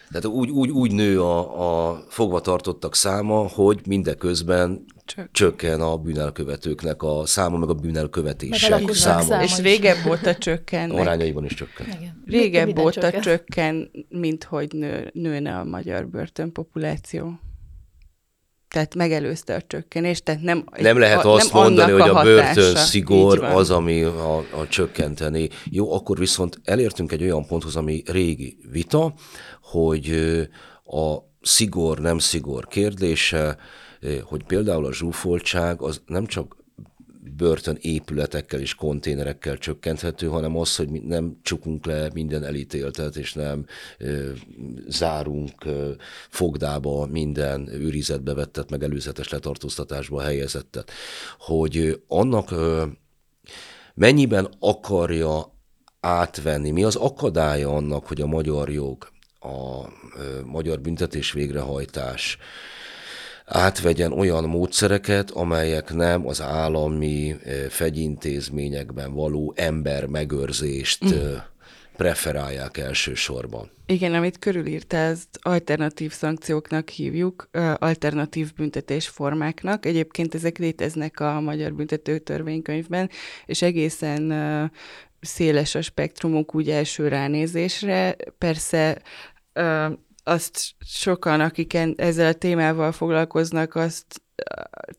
Tehát úgy, úgy, úgy nő a, a fogvatartottak száma, hogy mindeközben Csök. csökken a bűnelkövetőknek a száma, meg a bűnelkövetések száma. száma. És régebb óta csökken. Arányaiban is csökken. Igen. Régebb óta csökken. csökken, mint hogy nő, nőne a magyar börtönpopuláció. Tehát megelőzte a csökkenést, tehát nem Nem lehet a, azt nem mondani, hogy a, a börtön szigor az, ami a, a csökkenteni. Jó, akkor viszont elértünk egy olyan ponthoz, ami régi vita, hogy a szigor, nem szigor kérdése, hogy például a zsúfoltság az nem csak börtön épületekkel és konténerekkel csökkenthető, hanem az, hogy nem csukunk le minden elítéltet, és nem ö, zárunk ö, fogdába minden őrizetbe vettet, meg előzetes letartóztatásba helyezettet. Hogy annak ö, mennyiben akarja átvenni, mi az akadálya annak, hogy a magyar jog, a ö, magyar büntetés végrehajtás, átvegyen olyan módszereket, amelyek nem az állami eh, fegyintézményekben való ember megőrzést mm. preferálják elsősorban. Igen, amit körülírta, ezt alternatív szankcióknak hívjuk, alternatív büntetésformáknak. Egyébként ezek léteznek a Magyar Büntető Törvénykönyvben, és egészen széles a spektrumuk úgy első ránézésre. Persze azt sokan, akik ezzel a témával foglalkoznak, azt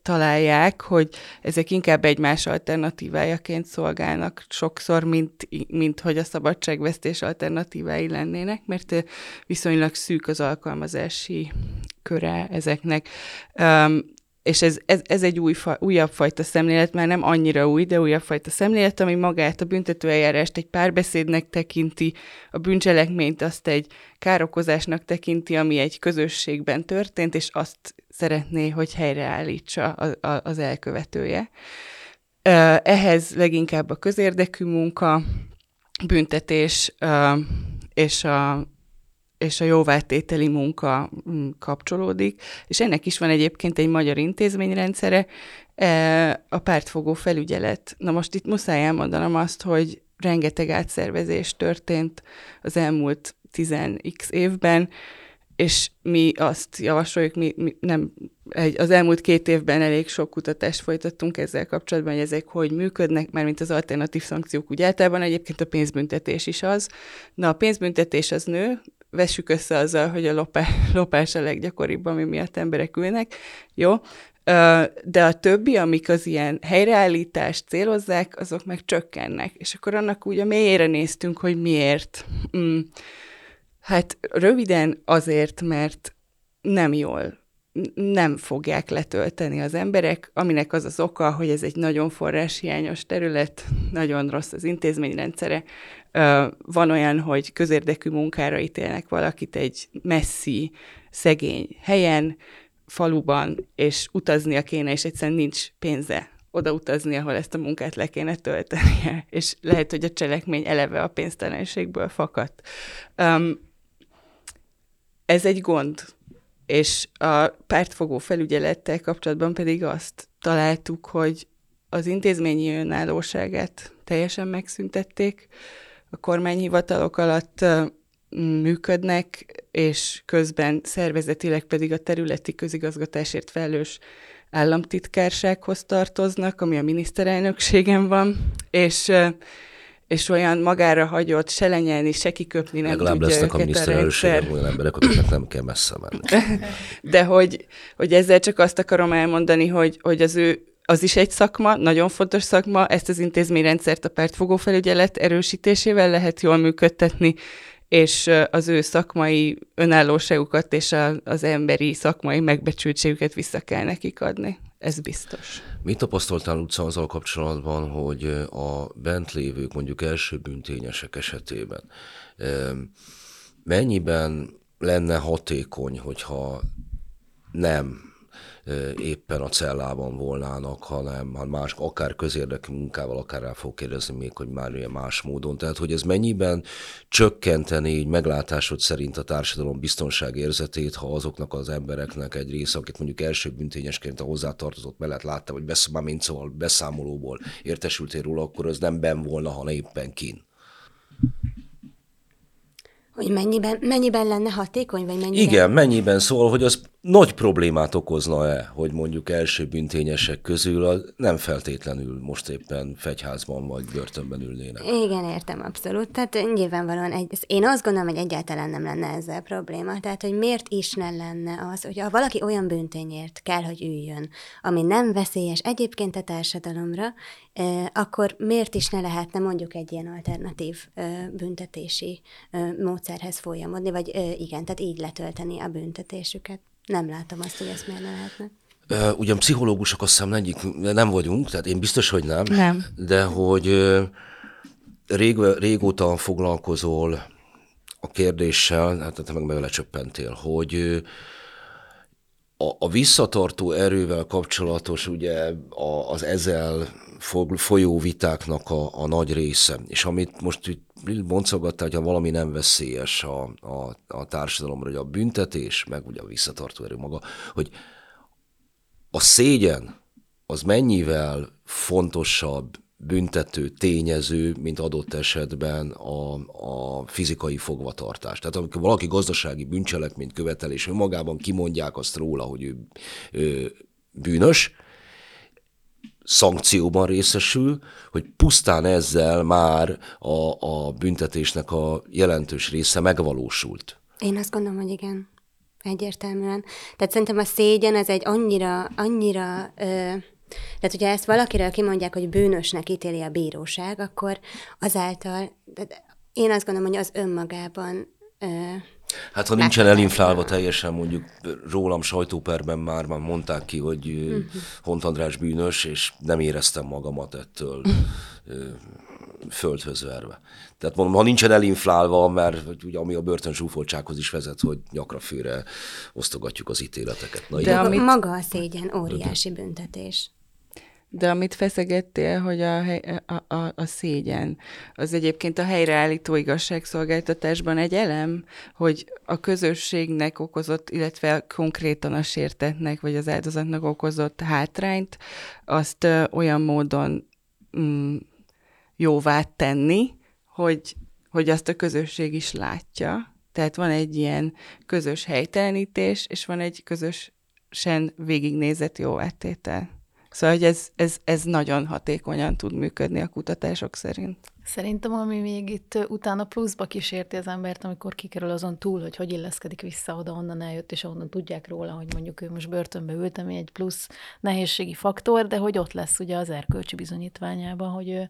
találják, hogy ezek inkább egymás alternatívájaként szolgálnak sokszor, mint, mint hogy a szabadságvesztés alternatívái lennének, mert viszonylag szűk az alkalmazási köre ezeknek. És ez, ez, ez egy új, újabb fajta szemlélet, már nem annyira új, de újabb fajta szemlélet, ami magát a büntetőeljárást egy párbeszédnek tekinti, a bűncselekményt azt egy károkozásnak tekinti, ami egy közösségben történt, és azt szeretné, hogy helyreállítsa a, a, az elkövetője. Ehhez leginkább a közérdekű munka, büntetés és a, és a jóváltételi munka mm, kapcsolódik, és ennek is van egyébként egy magyar intézményrendszere, e, a pártfogó felügyelet. Na most itt muszáj elmondanom azt, hogy rengeteg átszervezés történt az elmúlt 10x évben, és mi azt javasoljuk, mi, mi nem, egy, az elmúlt két évben elég sok kutatást folytattunk ezzel kapcsolatban, hogy ezek hogy működnek, már mint az alternatív szankciók úgy általában, egyébként a pénzbüntetés is az. Na, a pénzbüntetés az nő, vessük össze azzal, hogy a lopás, a leggyakoribb, ami miatt emberek ülnek, jó? De a többi, amik az ilyen helyreállítást célozzák, azok meg csökkennek. És akkor annak úgy a mélyére néztünk, hogy miért. Mm. Hát röviden azért, mert nem jól nem fogják letölteni az emberek, aminek az az oka, hogy ez egy nagyon forráshiányos terület, nagyon rossz az intézményrendszere. Van olyan, hogy közérdekű munkára ítélnek valakit egy messzi, szegény helyen, faluban, és utaznia kéne, és egyszerűen nincs pénze oda utazni, ahol ezt a munkát le kéne töltenie, és lehet, hogy a cselekmény eleve a pénztelenségből fakadt. Um, ez egy gond, és a pártfogó felügyelettel kapcsolatban pedig azt találtuk, hogy az intézményi önállóságát teljesen megszüntették, a kormányhivatalok alatt működnek, és közben szervezetileg pedig a területi közigazgatásért felelős államtitkársághoz tartoznak, ami a miniszterelnökségen van, és és olyan magára hagyott, se lenyelni, se kiköpni nem Legalább tudja lesznek a miniszterelőségem olyan emberek, akiknek nem kell messze menni. De hogy, hogy ezzel csak azt akarom elmondani, hogy, hogy az ő az is egy szakma, nagyon fontos szakma, ezt az intézményrendszert a pártfogó felügyelet erősítésével lehet jól működtetni, és az ő szakmai önállóságukat és a, az emberi szakmai megbecsültségüket vissza kell nekik adni. Ez biztos. Mit tapasztaltál utca azzal kapcsolatban, hogy a bent lévők, mondjuk első bűntényesek esetében mennyiben lenne hatékony, hogyha nem éppen a cellában volnának, hanem hát más, akár közérdekű munkával, akár rá fog kérdezni még, hogy már ilyen más módon. Tehát, hogy ez mennyiben csökkenteni így meglátásod szerint a társadalom biztonságérzetét, ha azoknak az embereknek egy része, akit mondjuk első büntényesként a hozzátartozott mellett látta, vagy mint szóval beszámolóból értesültél róla, akkor az nem ben volna, hanem éppen kin. Hogy mennyiben, mennyiben lenne hatékony, vagy mennyiben? Igen, mennyiben szól, hogy az nagy problémát okozna-e, hogy mondjuk első büntényesek közül a nem feltétlenül most éppen fegyházban vagy börtönben ülnének. Igen, értem, abszolút. Tehát nyilvánvalóan egy, én azt gondolom, hogy egyáltalán nem lenne ezzel probléma. Tehát, hogy miért is ne lenne az, hogy ha valaki olyan büntényért kell, hogy üljön, ami nem veszélyes egyébként a társadalomra, akkor miért is ne lehetne mondjuk egy ilyen alternatív büntetési módszerhez folyamodni, vagy igen, tehát így letölteni a büntetésüket. Nem látom azt, hogy ezt miért ne lehetne. Ugyan pszichológusok azt hiszem egyik, nem vagyunk, tehát én biztos, hogy nem. Nem. De hogy rég, régóta foglalkozol a kérdéssel, hát te meg belecsöppentél, hogy a, a visszatartó erővel kapcsolatos ugye a, az ezzel folyó vitáknak a, a nagy része, és amit most itt boncogattál, hogyha valami nem veszélyes a, a, a társadalomra, hogy a büntetés, meg ugye a visszatartó erő maga, hogy a szégyen az mennyivel fontosabb büntető tényező, mint adott esetben a, a fizikai fogvatartás. Tehát amikor valaki gazdasági bűncselekményt követel, és önmagában kimondják azt róla, hogy ő, ő bűnös, szankcióban részesül, hogy pusztán ezzel már a, a büntetésnek a jelentős része megvalósult. Én azt gondolom, hogy igen. Egyértelműen. Tehát szerintem a szégyen ez egy annyira, annyira... Ö, tehát, hogyha ezt valakiről kimondják, hogy bűnösnek ítéli a bíróság, akkor azáltal, én azt gondolom, hogy az önmagában ö, Hát ha nincsen elinflálva teljesen, mondjuk rólam sajtóperben már, már mondták ki, hogy uh-huh. Hont András bűnös, és nem éreztem magamat ettől földhöz verve. Tehát mondom, ha nincsen elinflálva, mert ugye, ami a börtön zsúfoltsághoz is vezet, hogy nyakra főre osztogatjuk az ítéleteket. Na, De amit... Maga a szégyen óriási büntetés. De amit feszegettél, hogy a, hely, a, a, a szégyen, az egyébként a helyreállító igazságszolgáltatásban egy elem, hogy a közösségnek okozott, illetve konkrétan a sértetnek, vagy az áldozatnak okozott hátrányt, azt olyan módon mm, jóvá tenni, hogy, hogy azt a közösség is látja. Tehát van egy ilyen közös helytelenítés, és van egy közösen végignézett jó áttétel. Szóval, hogy ez, ez, ez nagyon hatékonyan tud működni a kutatások szerint. Szerintem, ami még itt utána pluszba kísérti az embert, amikor kikerül azon túl, hogy hogy illeszkedik vissza oda, onnan eljött, és onnan tudják róla, hogy mondjuk ő most börtönbe ült, ami egy plusz nehézségi faktor, de hogy ott lesz ugye az erkölcsi bizonyítványában, hogy ő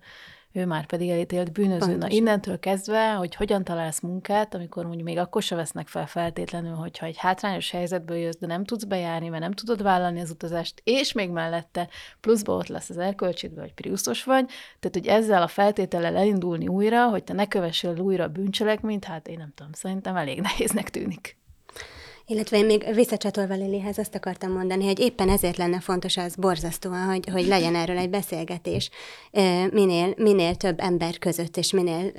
ő már pedig elítélt bűnöző. Na innentől kezdve, hogy hogyan találsz munkát, amikor mondjuk még akkor se vesznek fel feltétlenül, hogyha egy hátrányos helyzetből jössz, de nem tudsz bejárni, mert nem tudod vállalni az utazást, és még mellette pluszba ott lesz az elkölcsidbe, hogy priuszos vagy, tehát hogy ezzel a feltétellel elindulni újra, hogy te ne kövessél újra bűncselekményt, hát én nem tudom, szerintem elég nehéznek tűnik. Illetve én még visszacsatolva Lilihez azt akartam mondani, hogy éppen ezért lenne fontos az borzasztóan, hogy, hogy legyen erről egy beszélgetés minél, minél több ember között, és minél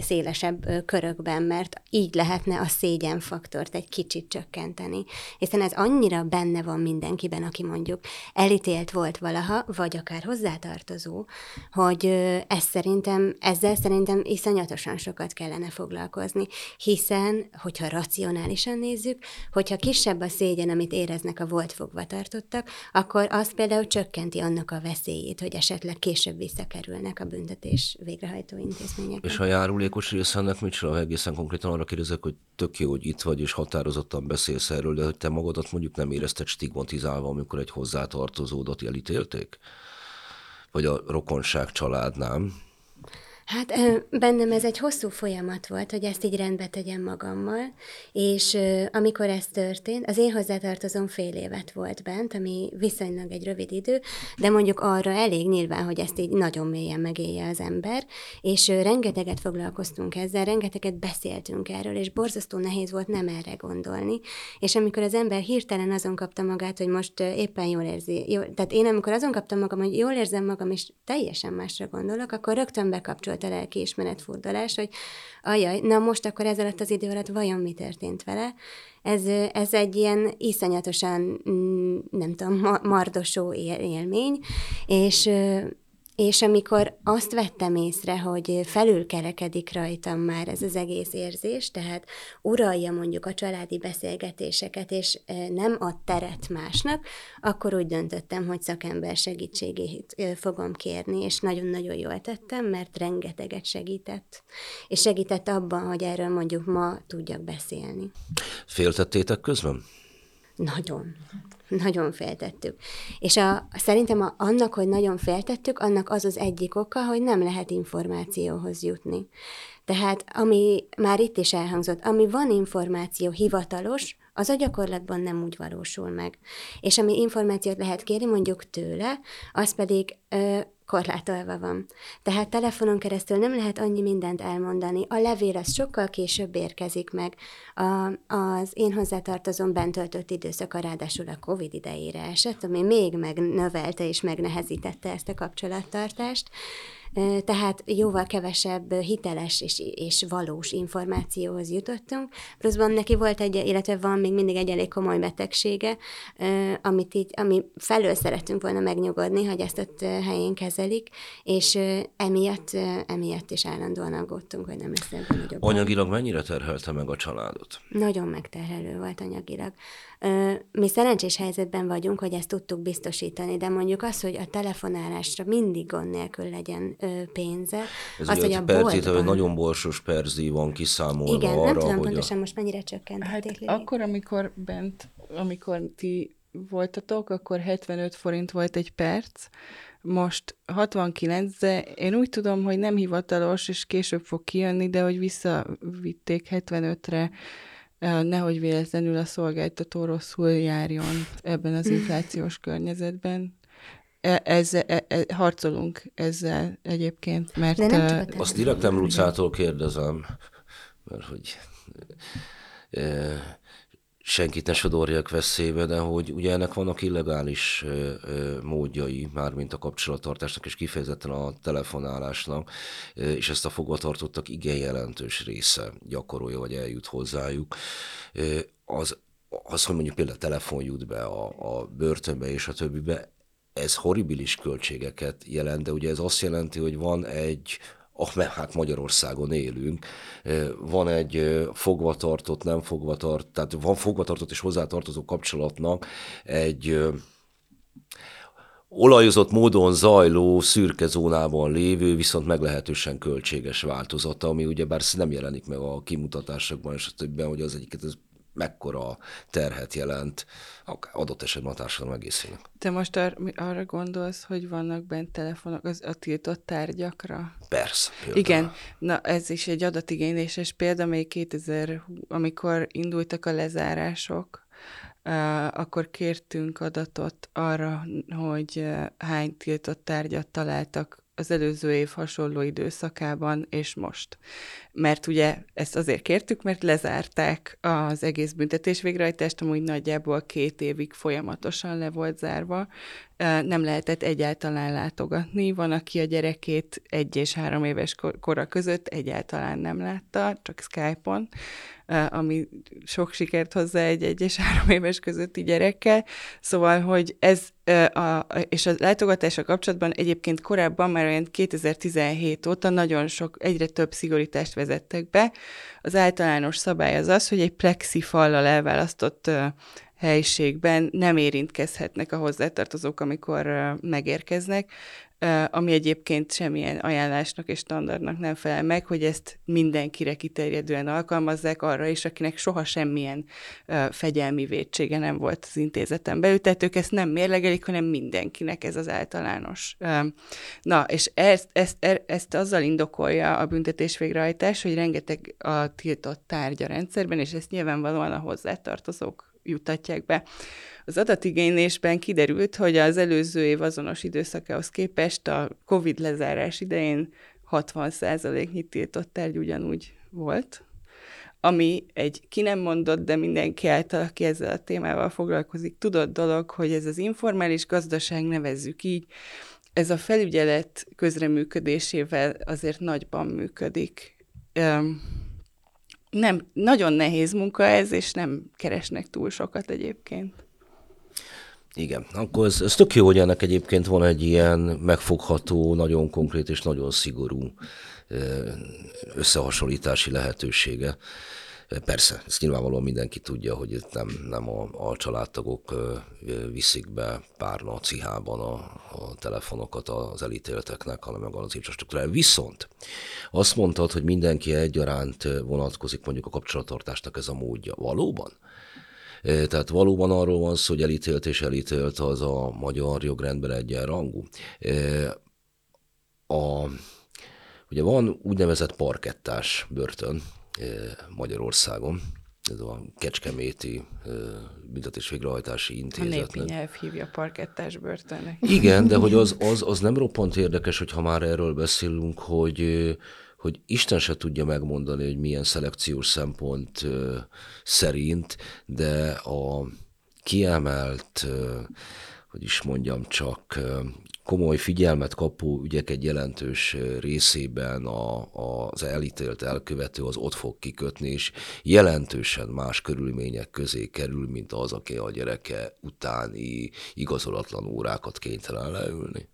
szélesebb körökben, mert így lehetne a szégyenfaktort egy kicsit csökkenteni. Hiszen ez annyira benne van mindenkiben, aki mondjuk elítélt volt valaha, vagy akár hozzátartozó, hogy ez szerintem, ezzel szerintem iszonyatosan sokat kellene foglalkozni, hiszen, hogyha racionálisan nézzük, nézzük, hogyha kisebb a szégyen, amit éreznek a volt fogvatartottak, akkor az például csökkenti annak a veszélyét, hogy esetleg később visszakerülnek a büntetés végrehajtó intézményekbe. És a járulékos része ennek mit csinál? Egészen konkrétan arra kérdezek, hogy tök jó, hogy itt vagy, és határozottan beszélsz erről, de hogy te magadat mondjuk nem érezted stigmatizálva, amikor egy hozzátartozódot elítélték? Vagy a rokonság családnál? Hát bennem ez egy hosszú folyamat volt, hogy ezt így rendbe tegyem magammal, és amikor ez történt, az én hozzátartozom fél évet volt bent, ami viszonylag egy rövid idő, de mondjuk arra elég nyilván, hogy ezt így nagyon mélyen megélje az ember, és rengeteget foglalkoztunk ezzel, rengeteget beszéltünk erről, és borzasztó nehéz volt nem erre gondolni, és amikor az ember hirtelen azon kapta magát, hogy most éppen jól érzi, jó, tehát én amikor azon kaptam magam, hogy jól érzem magam, és teljesen másra gondolok, akkor rögtön bekapcsolt volt a lelkiismeret furdalás, hogy ajaj, na most akkor ez alatt az idő alatt vajon mi történt vele? Ez, ez egy ilyen iszonyatosan, mm, nem tudom, mardosó élmény, és és amikor azt vettem észre, hogy felülkerekedik rajtam már ez az egész érzés, tehát uralja mondjuk a családi beszélgetéseket, és nem ad teret másnak, akkor úgy döntöttem, hogy szakember segítségét fogom kérni, és nagyon-nagyon jól tettem, mert rengeteget segített. És segített abban, hogy erről mondjuk ma tudjak beszélni. Féltettétek közben? Nagyon. Nagyon féltettük. És a, szerintem a, annak, hogy nagyon féltettük, annak az az egyik oka, hogy nem lehet információhoz jutni. Tehát ami már itt is elhangzott, ami van információ hivatalos, az a gyakorlatban nem úgy valósul meg. És ami információt lehet kérni mondjuk tőle, az pedig ö, korlátolva van. Tehát telefonon keresztül nem lehet annyi mindent elmondani. A levél az sokkal később érkezik meg. A, az én hozzátartozom bent töltött időszaka ráadásul a COVID idejére esett, ami még megnövelte és megnehezítette ezt a kapcsolattartást tehát jóval kevesebb hiteles és, és valós információhoz jutottunk. Pluszban neki volt egy, illetve van még mindig egy elég komoly betegsége, amit így, ami felől szeretünk volna megnyugodni, hogy ezt ott helyén kezelik, és emiatt, emiatt is állandóan aggódtunk, hogy nem lesz ebből nagyobb. Anyagilag mennyire terhelte meg a családot? Nagyon megterhelő volt anyagilag. Mi szerencsés helyzetben vagyunk, hogy ezt tudtuk biztosítani, de mondjuk az, hogy a telefonálásra mindig gond nélkül legyen pénze. Ez az, hogy a percét, hogy nagyon borsos perzi van kiszámolva Igen, arra, nem tudom hogy pontosan a... most mennyire csökkentették. Hát akkor, amikor bent, amikor ti voltatok, akkor 75 forint volt egy perc, most 69, de én úgy tudom, hogy nem hivatalos, és később fog kijönni, de hogy visszavitték 75-re, nehogy véletlenül a szolgáltató rosszul járjon ebben az inflációs környezetben. E, ezzel, e, e, harcolunk ezzel egyébként, mert... De nem csak Azt direkt nem Lucától kérdezem, mert hogy e, senkit ne sodorjak veszélybe, de hogy ugye ennek vannak illegális módjai, mármint a kapcsolattartásnak, és kifejezetten a telefonálásnak, és ezt a fogvatartottak igen jelentős része gyakorolja, vagy eljut hozzájuk. Az, az, hogy mondjuk például telefon jut be a, a börtönbe és a többibe, ez horribilis költségeket jelent, de ugye ez azt jelenti, hogy van egy mert hát Magyarországon élünk, van egy fogvatartott, nem fogvatart, tehát van fogvatartott és hozzátartozó kapcsolatnak egy olajozott módon zajló szürke zónában lévő, viszont meglehetősen költséges változata, ami ugye bár nem jelenik meg a kimutatásokban és a többen, hogy az egyiket ez mekkora terhet jelent adott esetben a társadalom egészének. Te most ar- arra gondolsz, hogy vannak bent telefonok az a tiltott tárgyakra? Persze. Például. Igen, na ez is egy adatigényléses példa, még 2000, amikor indultak a lezárások, Uh, akkor kértünk adatot arra, hogy uh, hány tiltott tárgyat találtak az előző év hasonló időszakában, és most. Mert ugye ezt azért kértük, mert lezárták az egész büntetés végrehajtást, amúgy nagyjából két évig folyamatosan le volt zárva, nem lehetett egyáltalán látogatni. Van, aki a gyerekét egy és három éves kora között egyáltalán nem látta, csak Skype-on, ami sok sikert hozzá egy egy és három éves közötti gyerekkel. Szóval, hogy ez, a, és a látogatása kapcsolatban egyébként korábban, már olyan 2017 óta nagyon sok, egyre több szigorítást vezettek be. Az általános szabály az az, hogy egy plexifallal elválasztott helyiségben nem érintkezhetnek a hozzátartozók, amikor megérkeznek, ami egyébként semmilyen ajánlásnak és standardnak nem felel meg, hogy ezt mindenkire kiterjedően alkalmazzák arra is, akinek soha semmilyen fegyelmi védsége nem volt az intézeten belül, tehát ők ezt nem mérlegelik, hanem mindenkinek ez az általános. Na, és ezt, ezt, e, ezt azzal indokolja a büntetés végrehajtás, hogy rengeteg a tiltott tárgy a rendszerben, és ezt nyilvánvalóan a hozzátartozók jutatják be. Az adatigénylésben kiderült, hogy az előző év azonos időszakához képest a COVID lezárás idején 60%-nyi tiltott tárgy ugyanúgy volt, ami egy ki nem mondott, de mindenki által, aki ezzel a témával foglalkozik, tudott dolog, hogy ez az informális gazdaság, nevezzük így, ez a felügyelet közreműködésével azért nagyban működik nem, nagyon nehéz munka ez, és nem keresnek túl sokat egyébként. Igen, akkor ez, ez tök jó, hogy ennek egyébként van egy ilyen megfogható, nagyon konkrét és nagyon szigorú összehasonlítási lehetősége. Persze, ezt nyilvánvalóan mindenki tudja, hogy itt nem, nem a, a családtagok viszik be párna a cihában a, a telefonokat az elítélteknek, hanem meg az infrastruktúrája. Viszont azt mondtad, hogy mindenki egyaránt vonatkozik mondjuk a kapcsolattartásnak ez a módja. Valóban? Tehát valóban arról van szó, hogy elítélt és elítélt az a magyar jogrendben egyenrangú. A, ugye van úgynevezett parkettás börtön, Magyarországon. Ez a Kecskeméti büntetés végrehajtási intézet. A népi nyelv hívja parkettás börtönnek. Igen, de hogy az, az, az nem roppant érdekes, hogy ha már erről beszélünk, hogy hogy Isten se tudja megmondani, hogy milyen szelekciós szempont szerint, de a kiemelt, hogy is mondjam csak, komoly figyelmet kapó ügyek egy jelentős részében a, az elítélt elkövető az ott fog kikötni, és jelentősen más körülmények közé kerül, mint az, aki a gyereke utáni igazolatlan órákat kénytelen leülni.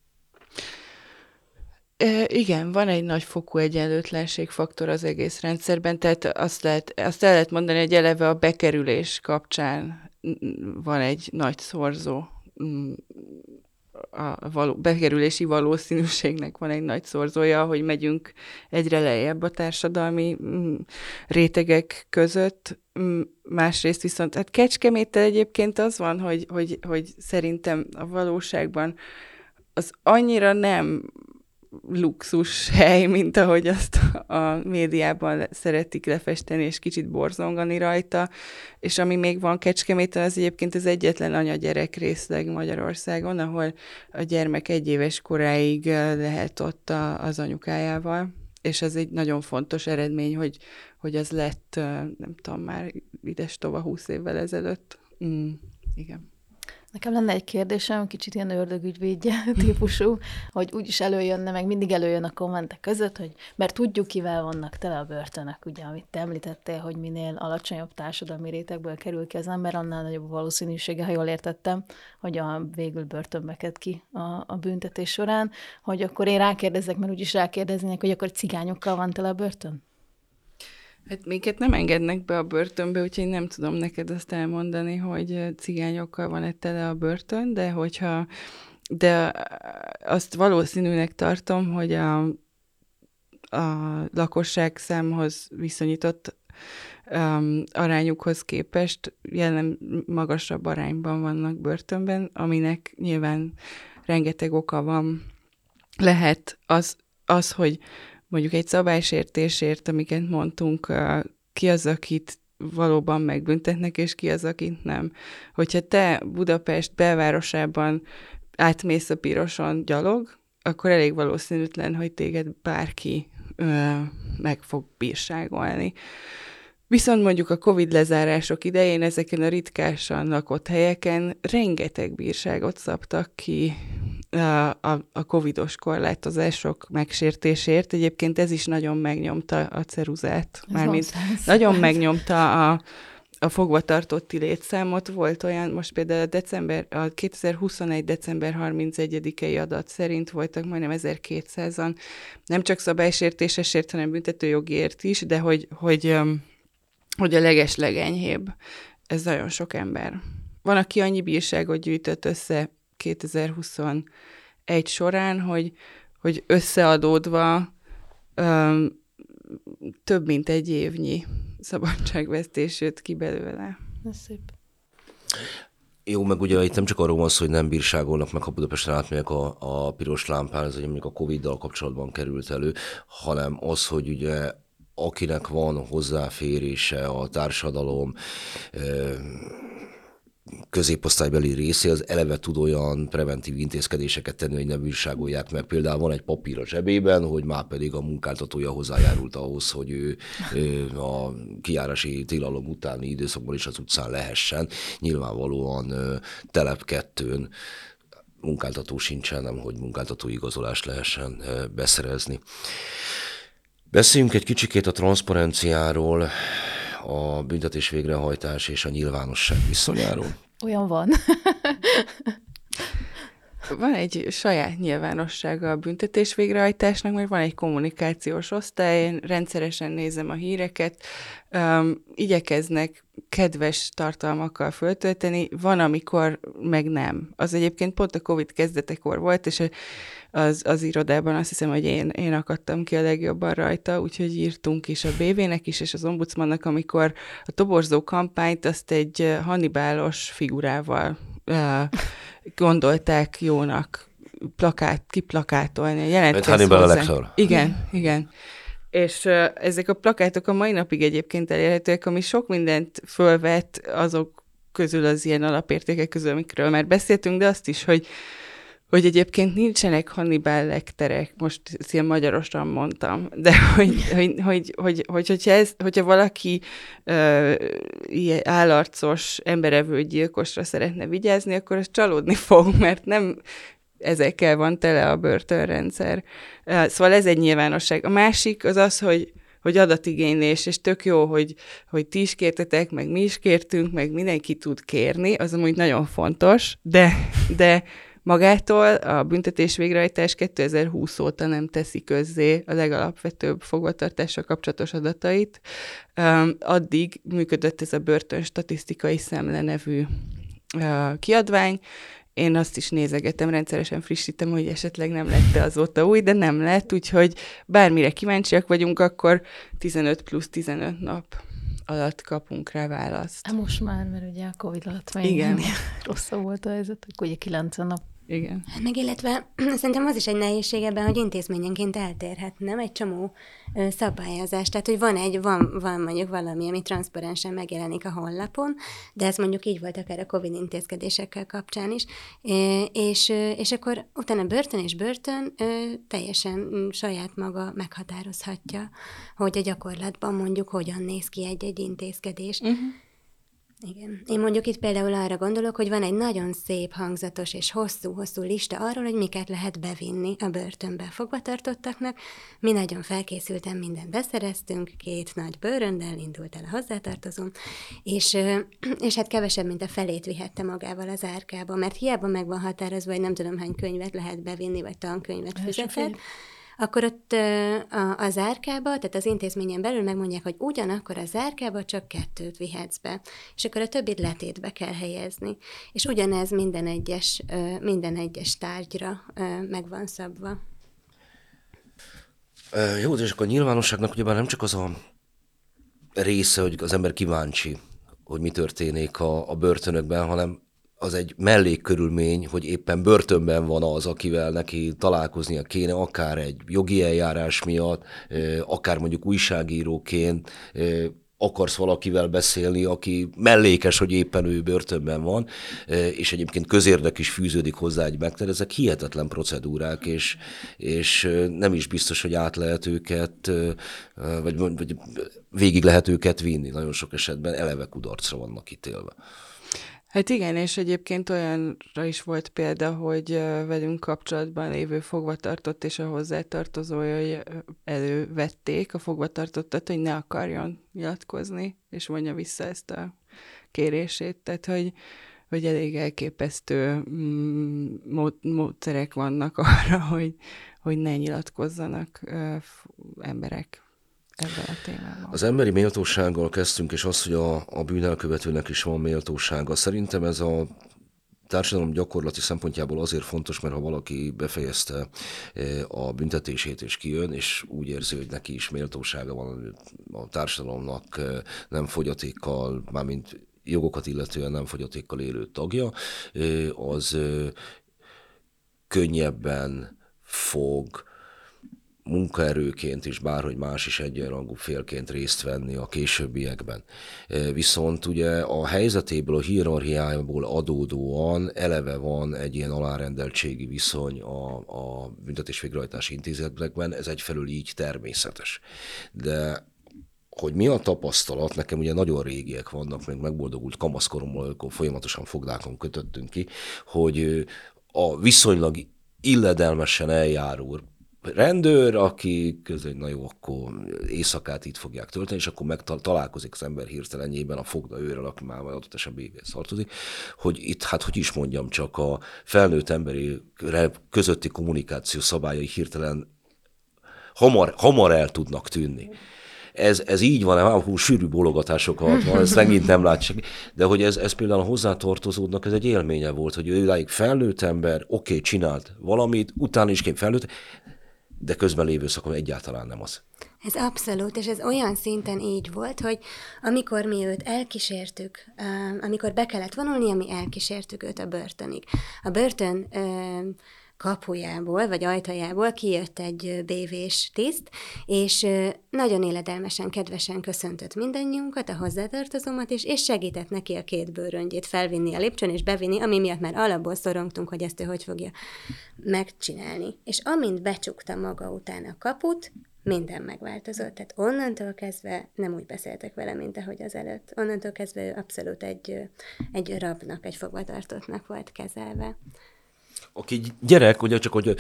Igen, van egy nagy fokú egyenlőtlenségfaktor az egész rendszerben, tehát azt, lehet, azt el lehet mondani, hogy eleve a bekerülés kapcsán van egy nagy szorzó a való, bekerülési valószínűségnek van egy nagy szorzója, hogy megyünk egyre lejjebb a társadalmi rétegek között. Másrészt viszont, hát Kecskeméttel egyébként az van, hogy, hogy, hogy szerintem a valóságban az annyira nem luxus hely, mint ahogy azt a médiában szeretik lefesteni, és kicsit borzongani rajta. És ami még van Kecskeméten, az egyébként az egyetlen anya-gyerek részleg Magyarországon, ahol a gyermek egy éves koráig lehet ott a, az anyukájával és ez egy nagyon fontos eredmény, hogy, hogy az lett, nem tudom, már ides tova húsz évvel ezelőtt. Mm, igen. Nekem lenne egy kérdésem, kicsit ilyen ördögügyvédje típusú, hogy úgyis előjönne, meg mindig előjön a kommentek között, hogy mert tudjuk, kivel vannak tele a börtönök, ugye, amit te említettél, hogy minél alacsonyabb társadalmi rétegből kerül ki az ember, annál nagyobb a valószínűsége, ha jól értettem, hogy a végül börtönbe ked ki a, a büntetés során, hogy akkor én rákérdezek, mert úgyis rákérdeznének, hogy akkor cigányokkal van tele a börtön? Hát minket nem engednek be a börtönbe, úgyhogy nem tudom neked azt elmondani, hogy cigányokkal van-e tele a börtön, de hogyha de azt valószínűnek tartom, hogy a, a lakosság számhoz viszonyított um, arányukhoz képest jelen magasabb arányban vannak börtönben, aminek nyilván rengeteg oka van. Lehet az, az hogy mondjuk egy szabálysértésért, amiket mondtunk, ki az, akit valóban megbüntetnek, és ki az, akit nem. Hogyha te Budapest belvárosában átmész a piroson gyalog, akkor elég valószínűtlen, hogy téged bárki ö, meg fog bírságolni. Viszont mondjuk a Covid lezárások idején ezeken a ritkásan lakott helyeken rengeteg bírságot szabtak ki a, a, covidos korlátozások megsértésért. Egyébként ez is nagyon megnyomta a ceruzát. Mármint nagyon megnyomta a, a fogvatartotti létszámot. Volt olyan, most például a, december, a 2021. december 31-i adat szerint voltak majdnem 1200-an, nem csak szabálysértésesért, hanem büntetőjogiért is, de hogy, hogy, hogy a leges legenyhébb. Ez nagyon sok ember. Van, aki annyi bírságot gyűjtött össze 2021 során, hogy, hogy összeadódva öm, több mint egy évnyi szabadságvesztés jött ki belőle. Ez szép. Jó, meg ugye itt nem csak arról van szó, hogy nem bírságolnak meg, ha Budapesten átmegyek a, a piros lámpán, ez ugye mondjuk a Covid-dal kapcsolatban került elő, hanem az, hogy ugye akinek van hozzáférése a társadalom, középosztálybeli része az eleve tud olyan preventív intézkedéseket tenni, hogy ne bírságolják meg. Például van egy papír a zsebében, hogy már pedig a munkáltatója hozzájárult ahhoz, hogy ő, ő a kiárási tilalom utáni időszakban is az utcán lehessen. Nyilvánvalóan telep kettőn munkáltató sincsen, nem hogy munkáltató igazolást lehessen beszerezni. Beszéljünk egy kicsikét a transzparenciáról a büntetés végrehajtás és a nyilvánosság viszonyáról? Olyan van. Van egy saját nyilvánossága a büntetés végrehajtásnak, mert van egy kommunikációs osztály, én rendszeresen nézem a híreket, um, igyekeznek kedves tartalmakkal föltölteni, van, amikor meg nem. Az egyébként pont a Covid kezdetekor volt, és az, az irodában azt hiszem, hogy én, én akadtam ki a legjobban rajta, úgyhogy írtunk is a BV-nek is, és az ombudsmannak, amikor a toborzó kampányt azt egy hannibálos figurával uh, gondolták jónak plakát, kiplakátolni. Jelentkezz Hannibal Lecter. Igen, igen. És uh, ezek a plakátok a mai napig egyébként elérhetőek, ami sok mindent fölvet azok közül az ilyen alapértékek közül, amikről már beszéltünk, de azt is, hogy hogy egyébként nincsenek Hannibal lekterek, most ilyen magyarosan mondtam, de hogy, hogy, hogy, hogy, hogy hogyha, ez, hogyha valaki uh, ilyen állarcos, emberevő gyilkosra szeretne vigyázni, akkor az csalódni fog, mert nem ezekkel van tele a börtönrendszer. Szóval ez egy nyilvánosság. A másik az az, hogy hogy adatigénylés, és tök jó, hogy, hogy ti is kértetek, meg mi is kértünk, meg mindenki tud kérni, az amúgy nagyon fontos, de, de Magától a büntetés végrehajtás 2020 óta nem teszi közzé a legalapvetőbb fogvatartással kapcsolatos adatait. Addig működött ez a börtön statisztikai szemle nevű kiadvány, én azt is nézegetem, rendszeresen frissítem, hogy esetleg nem lett azóta új, de nem lett, úgyhogy bármire kíváncsiak vagyunk, akkor 15 plusz 15 nap alatt kapunk rá választ. Most már, mert ugye a Covid alatt még Igen. rosszabb volt a helyzet, akkor ugye 90 nap Igen. Hát meg illetve szerintem az is egy nehézség ebben, hogy intézményenként eltérhet, nem? Egy csomó ö, szabályozás. Tehát, hogy van egy, van, van mondjuk valami, ami transzparensen megjelenik a honlapon, de ez mondjuk így volt akár a COVID intézkedésekkel kapcsán is, é, és, és akkor utána börtön és börtön ö, teljesen saját maga meghatározhatja, hogy a gyakorlatban mondjuk hogyan néz ki egy-egy intézkedés. Uh-huh. Igen. Én mondjuk itt például arra gondolok, hogy van egy nagyon szép, hangzatos és hosszú-hosszú lista arról, hogy miket lehet bevinni a börtönbe fogvatartottaknak. Mi nagyon felkészülten mindent beszereztünk, két nagy bőröndel indult el a hozzátartozom, és, és hát kevesebb, mint a felét vihette magával az árkába, mert hiába meg van határozva, hogy nem tudom hány könyvet lehet bevinni, vagy tankönyvet füzetet, akkor ott a, zárkába, tehát az intézményen belül megmondják, hogy ugyanakkor a zárkába csak kettőt vihetsz be, és akkor a többit letétbe kell helyezni. És ugyanez minden egyes, minden egyes tárgyra meg van szabva. Jó, és akkor a nyilvánosságnak ugyebár nem csak az a része, hogy az ember kíváncsi, hogy mi történik a, a börtönökben, hanem az egy mellékkörülmény, hogy éppen börtönben van az, akivel neki találkoznia kéne, akár egy jogi eljárás miatt, akár mondjuk újságíróként, akarsz valakivel beszélni, aki mellékes, hogy éppen ő börtönben van, és egyébként közérdek is fűződik hozzá egy megter, ezek hihetetlen procedúrák, és, és nem is biztos, hogy át lehet őket, vagy, vagy végig lehet őket vinni. Nagyon sok esetben eleve kudarcra vannak ítélve. Hát igen, és egyébként olyanra is volt példa, hogy velünk kapcsolatban lévő fogvatartott és a hozzátartozója elővették a fogvatartottat, hogy ne akarjon nyilatkozni, és mondja vissza ezt a kérését. Tehát, hogy, hogy elég elképesztő mm, módszerek vannak arra, hogy, hogy ne nyilatkozzanak emberek ebben a témában. Az emberi méltósággal kezdtünk, és az, hogy a, a bűnelkövetőnek is van méltósága. Szerintem ez a társadalom gyakorlati szempontjából azért fontos, mert ha valaki befejezte e, a büntetését és kijön, és úgy érzi, hogy neki is méltósága van a társadalomnak e, nem fogyatékkal, mármint jogokat illetően nem fogyatékkal élő tagja, e, az könnyebben fog munkaerőként is, bárhogy más is egyenrangú félként részt venni a későbbiekben. E, viszont ugye a helyzetéből, a hierarchiájából adódóan eleve van egy ilyen alárendeltségi viszony a, a büntetés végrehajtási intézetekben, ez egyfelől így természetes. De hogy mi a tapasztalat, nekem ugye nagyon régiek vannak, még megboldogult kamaszkorommal, amikor folyamatosan fogdákon kötöttünk ki, hogy a viszonylag illedelmesen eljáró rendőr, aki közül, na jó, akkor éjszakát itt fogják tölteni, és akkor megtalálkozik az ember hirtelenjében a fogda őrrel, aki már adott esetben véghez tartozik, hogy itt, hát hogy is mondjam, csak a felnőtt emberi közötti kommunikáció szabályai hirtelen hamar, hamar el tudnak tűnni. Ez, ez így van, nem? Hú, sűrű bologatásokat van, ezt megint nem látják, de hogy ez, ez például a hozzátartozódnak ez egy élménye volt, hogy ő felnőtt ember, oké, okay, csinált valamit, utána is kém felnőtt, de közben lévő szakon egyáltalán nem az. Ez abszolút, és ez olyan szinten így volt, hogy amikor mi őt elkísértük, amikor be kellett vonulni, mi elkísértük őt a börtönig. A börtön kapujából, vagy ajtajából kijött egy bévés tiszt, és nagyon éledelmesen, kedvesen köszöntött mindannyiunkat, a hozzátartozómat is, és segített neki a két bőröngyét felvinni a lépcsőn, és bevinni, ami miatt már alapból szorongtunk, hogy ezt ő hogy fogja megcsinálni. És amint becsukta maga után a kaput, minden megváltozott. Tehát onnantól kezdve nem úgy beszéltek vele, mint ahogy az előtt. Onnantól kezdve ő abszolút egy, egy rabnak, egy fogvatartottnak volt kezelve aki gyerek, ugye csak hogy,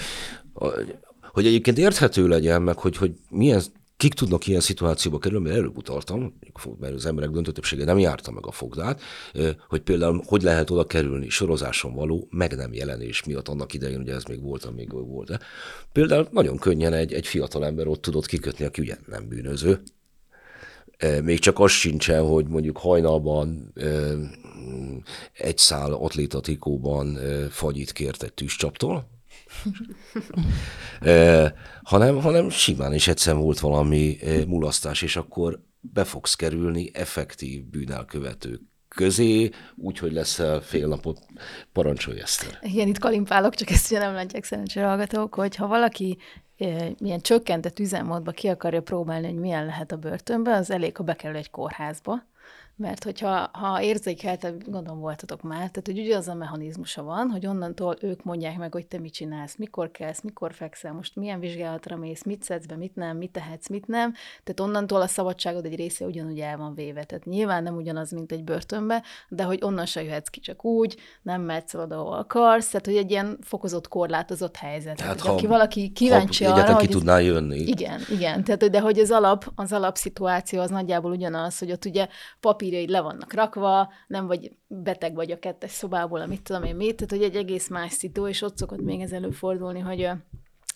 hogy egyébként érthető legyen, meg hogy, hogy milyen kik tudnak ilyen szituációba kerülni, mert előbb utaltam, mert az emberek döntő többsége nem járta meg a fogdát, hogy például hogy lehet oda kerülni sorozáson való meg nem jelenés miatt annak idején, ugye ez még volt, amíg volt. De például nagyon könnyen egy, egy fiatal ember ott tudott kikötni, aki ugye nem bűnöző, még csak az sincsen, hogy mondjuk hajnalban egy szál atlétatikóban fagyit kért egy tűzcsaptól, hanem, hanem simán is egyszer volt valami mulasztás, és akkor be fogsz kerülni effektív bűnelkövetők közé, úgyhogy leszel fél napot, parancsolj Eszter. Igen, itt kalimpálok, csak ezt ugye nem látják szerencsére hallgatók, hogy ha valaki milyen csökkentett üzemmódba ki akarja próbálni, hogy milyen lehet a börtönben, az elég, ha bekerül egy kórházba, mert hogyha ha érzékelt, gondolom voltatok már, tehát hogy ugyanaz a mechanizmusa van, hogy onnantól ők mondják meg, hogy te mit csinálsz, mikor kelsz, mikor fekszel, most milyen vizsgálatra mész, mit szedsz be, mit nem, mit tehetsz, mit nem. Tehát onnantól a szabadságod egy része ugyanúgy el van véve. Tehát nyilván nem ugyanaz, mint egy börtönbe, de hogy onnan se jöhetsz ki csak úgy, nem mehetsz oda, ahol akarsz, tehát hogy egy ilyen fokozott, korlátozott helyzet. Tehát, ha, aki valaki kíváncsi ha arra, ki hogy tudná jönni. Igen, igen. Tehát, de hogy az alap, az alapszituáció az nagyjából ugyanaz, hogy ott ugye papír papírjaid le vannak rakva, nem vagy beteg vagy a kettes szobából, amit tudom én mit, tehát hogy egy egész más szitu, és ott szokott még ez előfordulni, hogy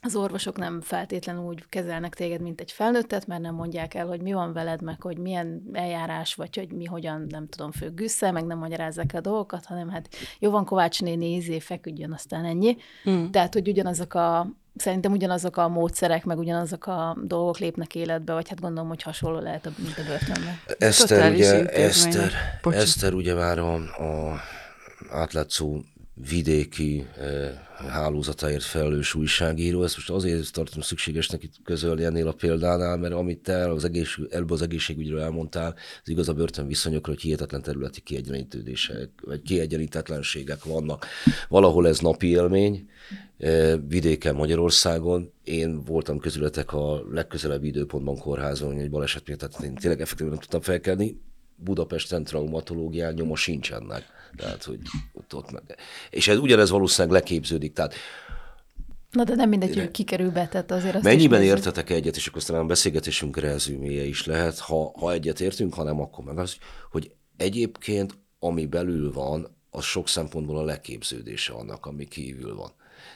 az orvosok nem feltétlenül úgy kezelnek téged, mint egy felnőttet, mert nem mondják el, hogy mi van veled, meg hogy milyen eljárás, vagy hogy mi hogyan, nem tudom, függ össze, meg nem magyarázzák a dolgokat, hanem hát jó van Kovács néni, ízé, feküdjön, aztán ennyi. Mm. Tehát, hogy ugyanazok a szerintem ugyanazok a módszerek, meg ugyanazok a dolgok lépnek életbe, vagy hát gondolom, hogy hasonló lehet, a, mint a börtönben. Eszter, ugye, Eszter, Eszter ugye már a, a átlátszó vidéki eh, hálózatáért felelős újságíró. Ezt most azért tartom szükségesnek itt közölni ennél a példánál, mert amit te az egész, előbb az egészségügyről elmondtál, az igaz a börtön viszonyokra, hogy hihetetlen területi kiegyenlítődések, vagy kiegyenlítetlenségek vannak. Valahol ez napi élmény, eh, vidéken Magyarországon. Én voltam közületek a legközelebbi időpontban kórházon, hogy egy baleset miatt, tehát én tényleg effektíven nem tudtam felkelni. Budapesten traumatológián nyoma sincsenek tehát, hogy ott, ott meg. És ez ugyanez valószínűleg leképződik. Tehát Na de nem mindegy, hogy kikerül be, tehát azért azt Mennyiben értetek egyet, és akkor aztán a beszélgetésünk rezüméje is lehet, ha, ha egyet értünk, ha nem, akkor meg az, hogy egyébként ami belül van, az sok szempontból a leképződése annak, ami kívül van.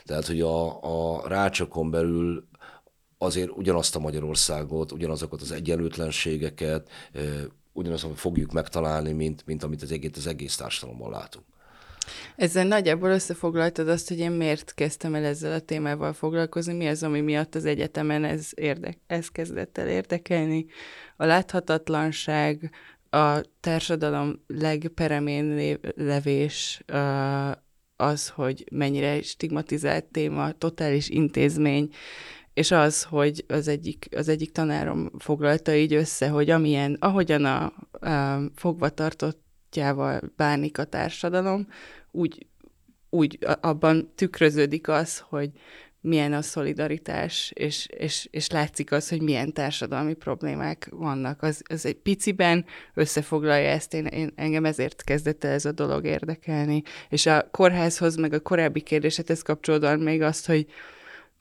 Tehát, hogy a, a rácsokon belül azért ugyanazt a Magyarországot, ugyanazokat az egyenlőtlenségeket, ugyanazt fogjuk megtalálni, mint, mint amit az egész, az egész társadalomban látunk. Ezzel nagyjából összefoglaltad azt, hogy én miért kezdtem el ezzel a témával foglalkozni, mi az, ami miatt az egyetemen ez, érdek, ez kezdett el érdekelni. A láthatatlanság, a társadalom legperemén levés, az, hogy mennyire stigmatizált téma, totális intézmény, és az, hogy az egyik, az egyik tanárom foglalta így össze, hogy amilyen, ahogyan a, a fogvatartottjával bánik a társadalom, úgy, úgy abban tükröződik az, hogy milyen a szolidaritás, és, és, és látszik az, hogy milyen társadalmi problémák vannak. Az, az egy piciben összefoglalja ezt, én, én, engem ezért kezdett el ez a dolog érdekelni. És a kórházhoz, meg a korábbi kérdésedhez kapcsolódóan még azt, hogy,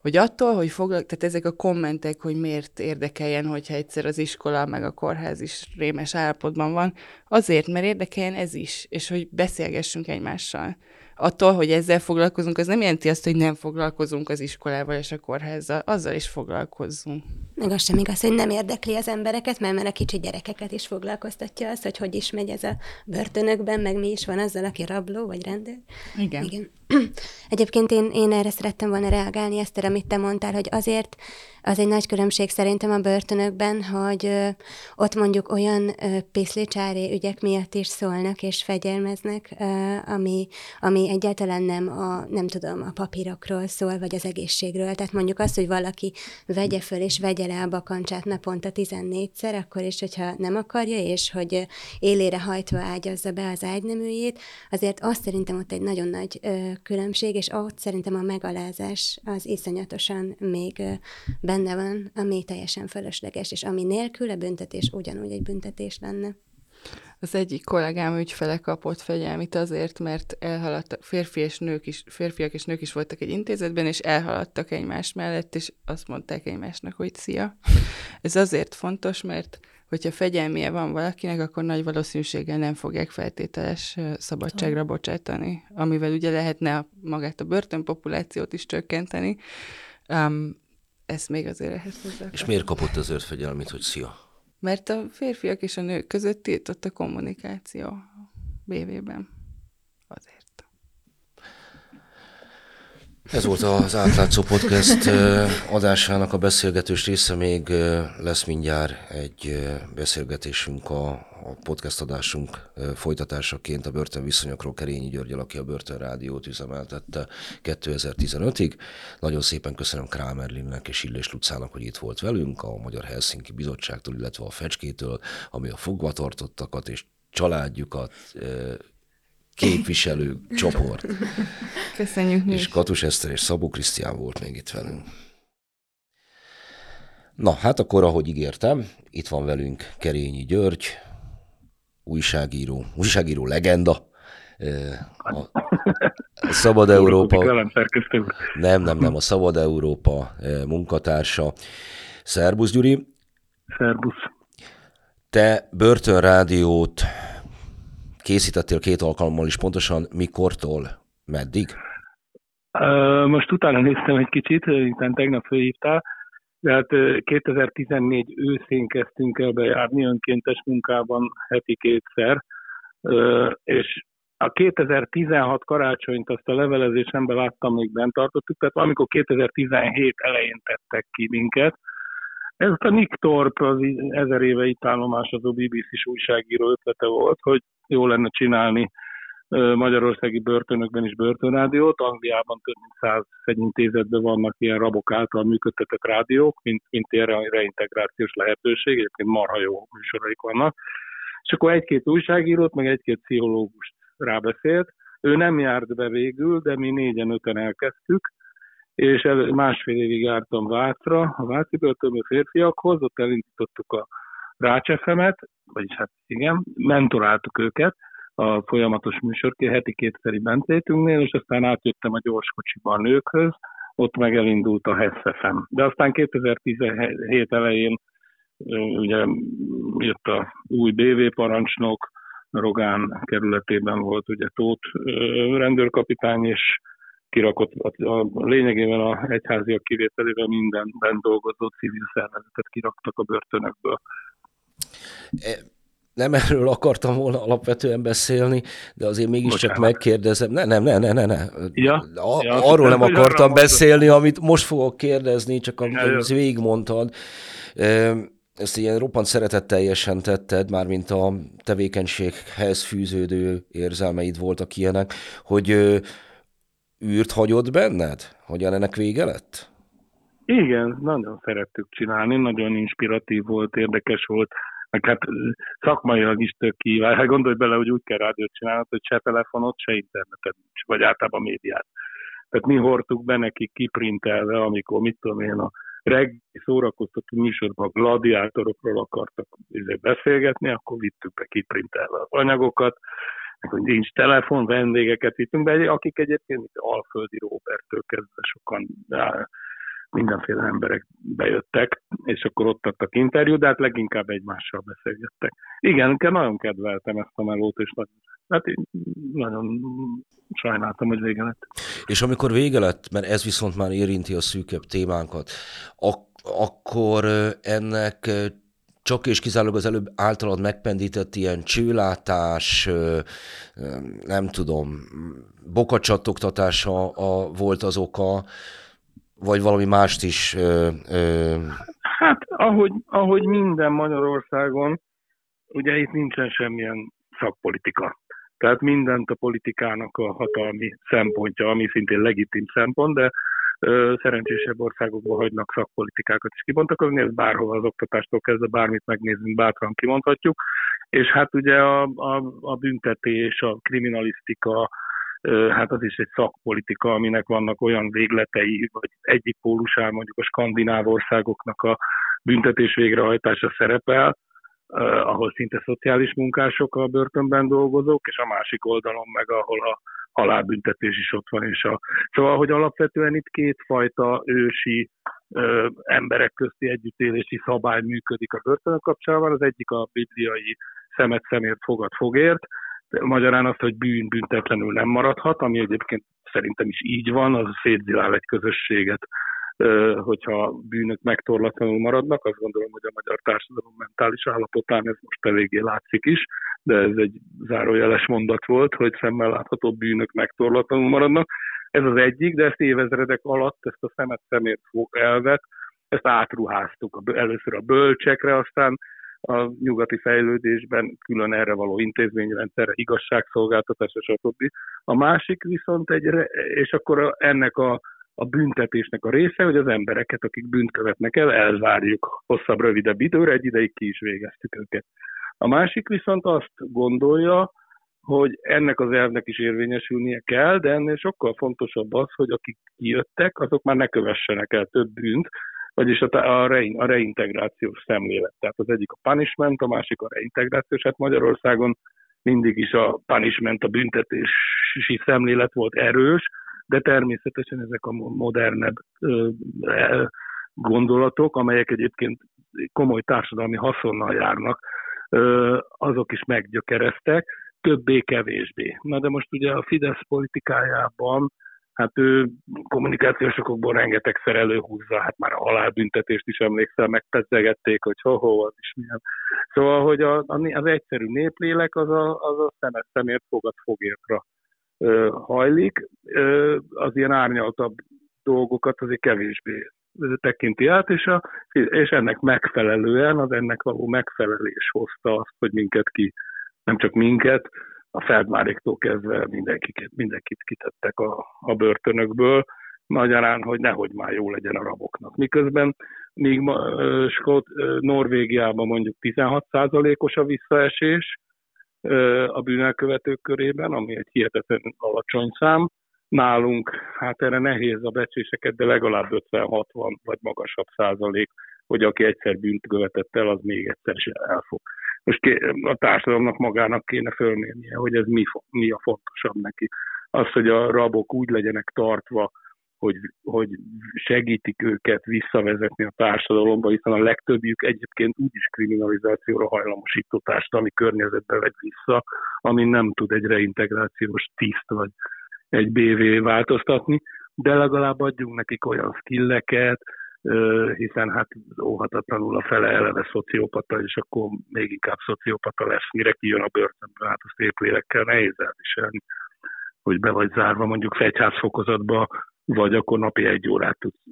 hogy attól, hogy foglal, tehát ezek a kommentek, hogy miért érdekeljen, hogyha egyszer az iskola meg a kórház is rémes állapotban van, azért, mert érdekeljen ez is, és hogy beszélgessünk egymással attól, hogy ezzel foglalkozunk, az nem jelenti azt, hogy nem foglalkozunk az iskolával és a kórházzal, azzal is foglalkozzunk. Meg az sem igaz, hogy nem érdekli az embereket, mert, mert a kicsi gyerekeket is foglalkoztatja az, hogy hogy is megy ez a börtönökben, meg mi is van azzal, aki rabló vagy rendőr. Igen. Igen. Egyébként én, én erre szerettem volna reagálni, ezt, amit te mondtál, hogy azért az egy nagy különbség szerintem a börtönökben, hogy ö, ott mondjuk olyan ö, piszlicsári ügyek miatt is szólnak és fegyelmeznek, ö, ami, ami egyáltalán nem a, nem tudom, a papírokról szól, vagy az egészségről. Tehát mondjuk azt, hogy valaki vegye föl és vegye le a bakancsát naponta 14-szer, akkor is, hogyha nem akarja, és hogy élére hajtva ágyazza be az ágyneműjét, azért azt szerintem ott egy nagyon nagy ö, különbség, és ott szerintem a megalázás az iszonyatosan még benne van, ami teljesen fölösleges, és ami nélkül a büntetés ugyanúgy egy büntetés lenne. Az egyik kollégám ügyfele kapott fegyelmit azért, mert elhaladtak, férfi és nők is, férfiak és nők is voltak egy intézetben, és elhaladtak egymás mellett, és azt mondták egymásnak, hogy szia. Ez azért fontos, mert hogyha fegyelmie van valakinek, akkor nagy valószínűséggel nem fogják feltételes szabadságra bocsátani, amivel ugye lehetne a, magát a börtönpopulációt is csökkenteni. Um, ezt még azért ehhez hozzá. És miért kapott az fegyelmét, hogy szia? Mert a férfiak és a nők között tiltott a kommunikáció BV-ben. Azért. Ez volt az átlátszó podcast adásának a beszélgetős része, még lesz mindjárt egy beszélgetésünk a a podcast adásunk folytatásaként a börtönviszonyokról Kerényi Györgyel, aki a Börtönrádiót üzemeltette 2015-ig. Nagyon szépen köszönöm Krámerlinnek és Illés Lucának, hogy itt volt velünk, a Magyar Helsinki Bizottságtól, illetve a Fecskétől, ami a fogvatartottakat és családjukat képviselő csoport. Köszönjük És Katus Eszter és Szabó Krisztián volt még itt velünk. Na, hát akkor, ahogy ígértem, itt van velünk Kerényi György, újságíró, újságíró legenda, a Szabad Európa... Nem, nem, nem, a Szabad Európa munkatársa. Szerbusz, Gyuri. Szerbusz. Te Börtönrádiót készítettél két alkalommal is, pontosan mikortól, meddig? Most utána néztem egy kicsit, hiszen tegnap fölhívtál, de hát 2014 őszén kezdtünk el bejárni önkéntes munkában heti kétszer, és a 2016 karácsonyt azt a levelezésemben láttam, még bent tartottuk, tehát amikor 2017 elején tettek ki minket. Ez a Nick Thorpe, az ezer éve itt állomásozó BBC-s újságíró ötlete volt, hogy jó lenne csinálni magyarországi börtönökben is börtönrádiót. Angliában több mint száz fegyintézetben vannak ilyen rabok által működtetett rádiók, mint, mint ilyen reintegrációs lehetőség, egyébként marha jó műsoraik vannak. És akkor egy-két újságírót, meg egy-két pszichológust rábeszélt. Ő nem járt be végül, de mi négyen-öten elkezdtük, és el, másfél évig jártam Vácra, a Váci börtönbe férfiakhoz, ott elindítottuk a Rácsefemet, vagyis hát igen, mentoráltuk őket, a folyamatos műsor, heti kétszeri bentétünknél, és aztán átjöttem a gyorskocsiba a nőkhöz, ott meg elindult a Heszefem. De aztán 2017 elején ugye jött a új BV parancsnok, Rogán kerületében volt ugye Tóth rendőrkapitány, és kirakott a, a lényegében a egyháziak kivételével mindenben dolgozó civil szervezetet kiraktak a börtönökből. E, nem erről akartam volna alapvetően beszélni, de azért mégiscsak Bocsánat. megkérdezem. Ne, nem, ne, ne, ne, ne. Ja, a, ja, arról nem akartam beszélni, amit most fogok kérdezni, csak amit ja, végigmondtad. Ezt ilyen roppant szeretetteljesen tetted, mármint a tevékenységhez fűződő érzelmeid voltak ilyenek, hogy űrt hagyott benned? Hogyan ennek vége lett? Igen, nagyon szerettük csinálni, nagyon inspiratív volt, érdekes volt meg hát szakmailag is tök kíván. Hát gondolj bele, hogy úgy kell rádiót csinálnod, hogy se telefonot, se internetet vagy általában médiát. Tehát mi hordtuk be nekik kiprintelve, amikor, mit tudom én, a reggeli szórakoztató műsorban gladiátorokról akartak beszélgetni, akkor vittük be kiprintelve az anyagokat, hogy nincs telefon, vendégeket vittünk be, akik egyébként Alföldi Robertől kezdve sokan mindenféle emberek bejöttek, és akkor ott adtak interjút, de hát leginkább egymással beszélgettek. Igen, nagyon kedveltem ezt a melót, és nagyon, hát én nagyon sajnáltam, hogy vége lett. És amikor vége lett, mert ez viszont már érinti a szűkebb témánkat, ak- akkor ennek csak és kizárólag az előbb általad megpendített ilyen csőlátás, nem tudom, bokacsattogtatása a, volt az oka, vagy valami mást is? Hát, ahogy, ahogy minden Magyarországon, ugye itt nincsen semmilyen szakpolitika. Tehát mindent a politikának a hatalmi szempontja, ami szintén legitim szempont, de szerencsésebb országokban hagynak szakpolitikákat is kibontakozni, ez bárhova az oktatástól kezdve bármit megnézünk, bátran kimondhatjuk. És hát ugye a, a, a büntetés, a kriminalisztika, hát az is egy szakpolitika, aminek vannak olyan végletei, vagy egyik pólusán mondjuk a skandináv országoknak a büntetés végrehajtása szerepel, ahol szinte szociális munkások a börtönben dolgozók, és a másik oldalon meg, ahol a halálbüntetés is ott van. És a... Szóval, hogy alapvetően itt kétfajta ősi ö, emberek közti együttélési szabály működik a börtönök kapcsolatban. Az egyik a bibliai szemet szemért fogad fogért, Magyarán azt, hogy bűn büntetlenül nem maradhat, ami egyébként szerintem is így van, az szétzilál egy közösséget, hogyha bűnök megtorlatlanul maradnak. Azt gondolom, hogy a magyar társadalom mentális állapotán ez most eléggé látszik is, de ez egy zárójeles mondat volt, hogy szemmel látható bűnök megtorlatlanul maradnak. Ez az egyik, de ezt évezredek alatt, ezt a szemet szemért elvet, ezt átruháztuk először a bölcsekre, aztán a nyugati fejlődésben külön erre való intézményrendszerre, igazságszolgáltatásra, stb. A másik viszont egy, és akkor ennek a, a büntetésnek a része, hogy az embereket, akik bűnt követnek el, elvárjuk hosszabb, rövidebb időre, egy ideig ki is végeztük őket. A másik viszont azt gondolja, hogy ennek az elvnek is érvényesülnie kell, de ennél sokkal fontosabb az, hogy akik kijöttek, azok már ne kövessenek el több bűnt, vagyis a, a, rein, a reintegrációs szemlélet. Tehát az egyik a punishment, a másik a reintegrációs. Hát Magyarországon mindig is a punishment, a büntetési szemlélet volt erős, de természetesen ezek a modernebb gondolatok, amelyek egyébként komoly társadalmi haszonnal járnak, azok is meggyökereztek, többé-kevésbé. Na de most ugye a Fidesz politikájában hát ő kommunikációs okokból rengetegszer előhúzza, hát már a halálbüntetést is emlékszel, megpezzegették, hogy ho-ho, az is milyen. Szóval, hogy a, az egyszerű néplélek az a, az a szemet szemért fogad fogértra hajlik, az ilyen árnyaltabb dolgokat azért kevésbé tekinti át, és, a, és ennek megfelelően, az ennek való megfelelés hozta azt, hogy minket ki, nem csak minket, a Feldmáréktól kezdve mindenkit, mindenkit kitettek a, a börtönökből, magyarán, hogy nehogy már jó legyen a raboknak. Miközben míg Skot, Norvégiában mondjuk 16%-os a visszaesés a bűnelkövetők körében, ami egy hihetetlen alacsony szám, nálunk, hát erre nehéz a becséseket, de legalább 50-60 vagy magasabb százalék, hogy aki egyszer bűnt követett el, az még egyszer is el fog most a társadalomnak magának kéne fölmérnie, hogy ez mi, mi a fontosabb neki. Az, hogy a rabok úgy legyenek tartva, hogy, hogy segítik őket visszavezetni a társadalomba, hiszen a legtöbbjük egyébként úgyis kriminalizációra hajlamosító társadalmi környezetbe vegy vissza, ami nem tud egy reintegrációs tiszt vagy egy BV változtatni, de legalább adjunk nekik olyan skilleket, hiszen hát óhatatlanul a fele eleve szociopata, és akkor még inkább szociopata lesz, mire kijön a börtönből, hát azt épp lélekkel nehéz elviselni, hogy be vagy zárva mondjuk fegyházfokozatba, vagy akkor napi egy órát tudsz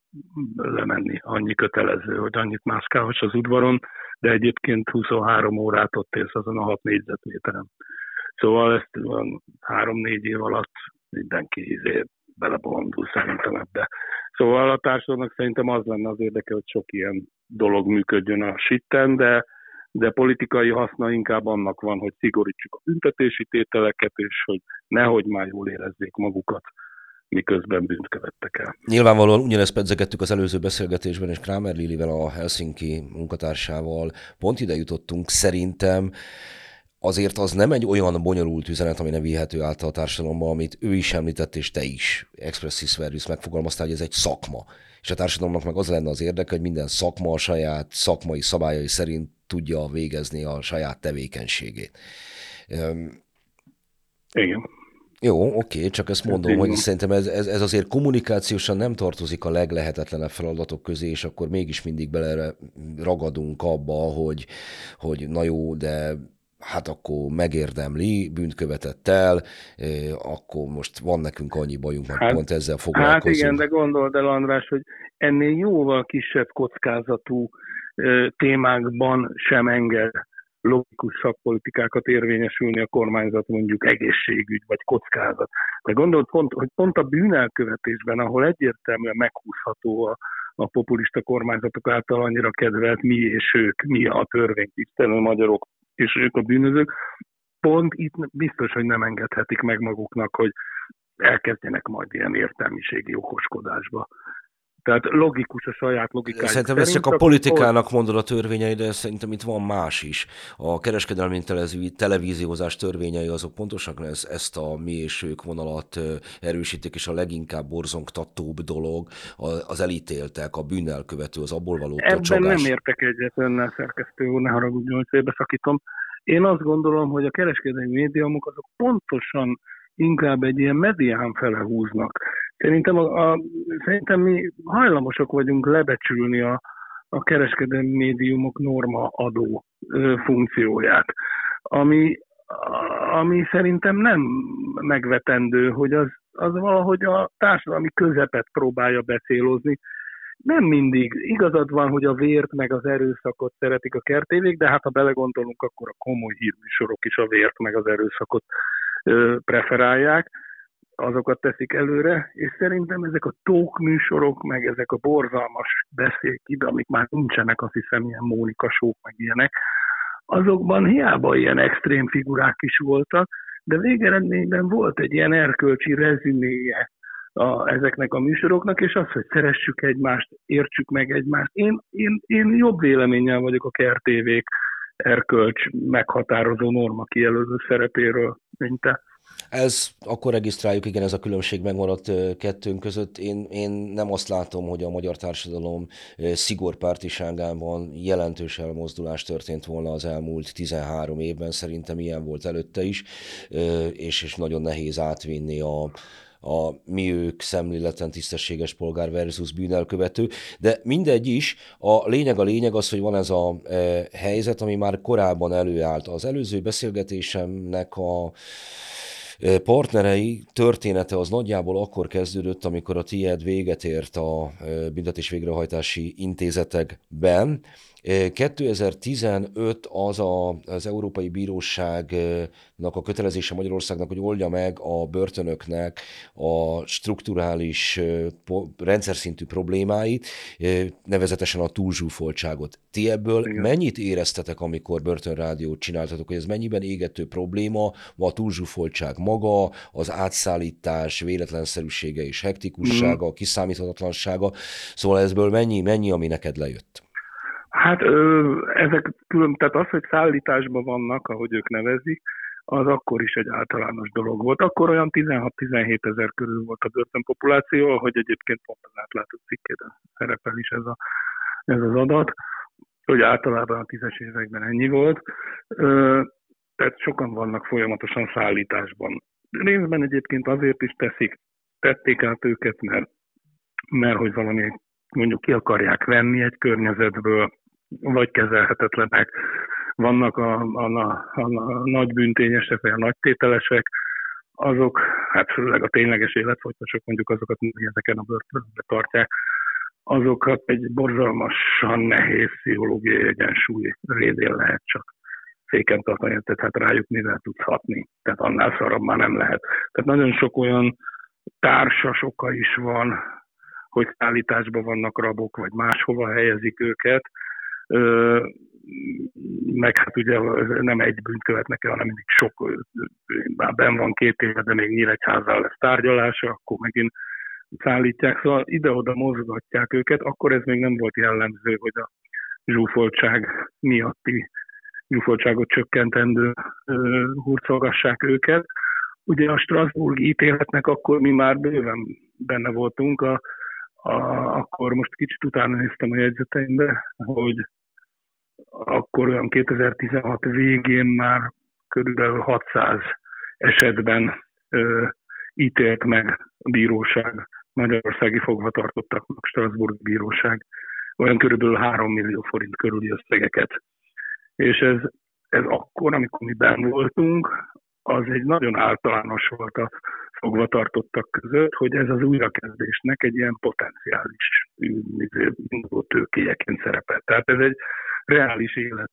lemenni. Annyi kötelező, hogy annyit mászkálhass az udvaron, de egyébként 23 órát ott élsz azon a 6 négyzetméteren. Szóval ezt van 3-4 év alatt mindenki izé belebolondul szerintem ebbe. Szóval a társadalomnak szerintem az lenne az érdeke, hogy sok ilyen dolog működjön a sitten, de, de politikai haszna inkább annak van, hogy szigorítsuk a büntetési tételeket, és hogy nehogy már jól érezzék magukat miközben bűnt követtek el. Nyilvánvalóan ugyanezt pedzegettük az előző beszélgetésben, és Kramer Lilivel, a Helsinki munkatársával pont ide jutottunk. Szerintem azért az nem egy olyan bonyolult üzenet, ami nem vihető át a társadalomba, amit ő is említett, és te is, expressis verbis megfogalmaztál, hogy ez egy szakma. És a társadalomnak meg az lenne az érdeke, hogy minden szakma a saját szakmai szabályai szerint tudja végezni a saját tevékenységét. Igen. Jó, oké, csak ezt mondom, hogy szerintem ez, ez, ez azért kommunikációsan nem tartozik a leglehetetlenebb feladatok közé, és akkor mégis mindig bele ragadunk abba, hogy, hogy na jó, de hát akkor megérdemli, bűnt követett el, akkor most van nekünk annyi bajunk, mert hát, pont ezzel foglalkozunk. Hát igen, de gondold el, András, hogy ennél jóval kisebb kockázatú témákban sem enged logikus szakpolitikákat érvényesülni a kormányzat, mondjuk egészségügy vagy kockázat. De gondold pont, hogy pont a bűnelkövetésben, ahol egyértelműen meghúzható a, a populista kormányzatok által annyira kedvelt mi és ők, mi a törvénytisztelő magyarok és ők a bűnözők, pont itt biztos, hogy nem engedhetik meg maguknak, hogy elkezdjenek majd ilyen értelmiségi okoskodásba. Tehát logikus a saját logikájuk. Szerintem ez csak a politikának mondod a törvényei, de szerintem itt van más is. A kereskedelmi televíziózás törvényei azok pontosan ez, ezt a mi és ők vonalat erősítik, és a leginkább borzongtatóbb dolog az elítéltek, a bűnnelkövető, az abból való Ebben tocsogás. nem értek egyet önnel, szerkesztő úr, ne haragudjon, hogy félbeszakítom. Én azt gondolom, hogy a kereskedelmi médiumok azok pontosan inkább egy ilyen medián fele húznak. Szerintem, a, a, szerintem mi hajlamosak vagyunk lebecsülni a, a kereskedelmi médiumok norma adó ö, funkcióját, ami, ami szerintem nem megvetendő, hogy az, az valahogy a társadalmi közepet próbálja beszélozni, nem mindig. Igazad van, hogy a vért meg az erőszakot szeretik a kertévék, de hát ha belegondolunk, akkor a komoly hírműsorok is a vért meg az erőszakot ö, preferálják, azokat teszik előre, és szerintem ezek a tók műsorok, meg ezek a borzalmas beszélkide, amik már nincsenek, azt hiszem, ilyen Mónika sók, meg ilyenek, azokban hiába ilyen extrém figurák is voltak, de végeredményben volt egy ilyen erkölcsi rezüméje a, ezeknek a műsoroknak, és az, hogy szeressük egymást, értsük meg egymást. Én, én, én jobb véleménnyel vagyok a kertévék erkölcs meghatározó norma kijelölő szerepéről, mint te. Ez, akkor regisztráljuk, igen, ez a különbség megmaradt kettőnk között. Én, én nem azt látom, hogy a magyar társadalom szigorpártiságában jelentős elmozdulás történt volna az elmúlt 13 évben. Szerintem ilyen volt előtte is, és, és nagyon nehéz átvinni a, a mi ők szemléleten tisztességes polgár versus bűnelkövető, de mindegy is, a lényeg a lényeg az, hogy van ez a e, helyzet, ami már korábban előállt. Az előző beszélgetésemnek a partnerei története az nagyjából akkor kezdődött, amikor a TIED véget ért a büntetés végrehajtási intézetekben, 2015 az a, az Európai Bíróságnak a kötelezése Magyarországnak, hogy oldja meg a börtönöknek a strukturális rendszer szintű problémáit, nevezetesen a túlzsúfoltságot. Ti ebből Igen. mennyit éreztetek, amikor börtönrádiót csináltatok, hogy ez mennyiben égető probléma, a túlzsúfoltság maga, az átszállítás véletlenszerűsége és hektikussága, mm. kiszámíthatatlansága, szóval ezből mennyi, mennyi, ami neked lejött? Hát ö, ezek külön, tehát az, hogy szállításban vannak, ahogy ők nevezik, az akkor is egy általános dolog volt. Akkor olyan 16-17 ezer körül volt a börtönpopuláció, ahogy egyébként pont az átlátott cikkében szerepel is ez, a, ez az adat, hogy általában a tízes években ennyi volt. Ö, tehát sokan vannak folyamatosan szállításban. Részben egyébként azért is teszik, tették át őket, mert, mert hogy valami mondjuk ki akarják venni egy környezetből, vagy kezelhetetlenek. Vannak a, a, a, a nagy büntényesek, vagy a nagy tételesek, azok, hát főleg a tényleges életfogytások, mondjuk azokat mindig ezeken a börtönbe tartják, azokat egy borzalmasan nehéz pszichológiai egyensúly révén lehet csak féken tartani, tehát hát rájuk mivel tudsz hatni. Tehát annál szarabb már nem lehet. Tehát nagyon sok olyan társas oka is van, hogy szállításban vannak rabok, vagy máshova helyezik őket, meg hát ugye nem egy bűnt követnek el, hanem mindig sok, már ben van két éve, de még Nyíregyházzal lesz tárgyalása, akkor megint szállítják, szóval ide-oda mozgatják őket, akkor ez még nem volt jellemző, hogy a zsúfoltság miatti zsúfoltságot csökkentendő hurcolgassák őket. Ugye a Strasbourg ítéletnek akkor mi már bőven benne voltunk, a, a, akkor most kicsit utána néztem a jegyzeteimbe, hogy akkor olyan 2016 végén már körülbelül 600 esetben ö, ítélt meg a bíróság, Magyarországi fogvatartottaknak, Strasbourg bíróság, olyan körülbelül 3 millió forint körüli összegeket. És ez, ez akkor, amikor mi ben voltunk, az egy nagyon általános volt a fogvatartottak között, hogy ez az újrakezdésnek egy ilyen potenciális induló tőkéjeként szerepel. Tehát ez egy reális élet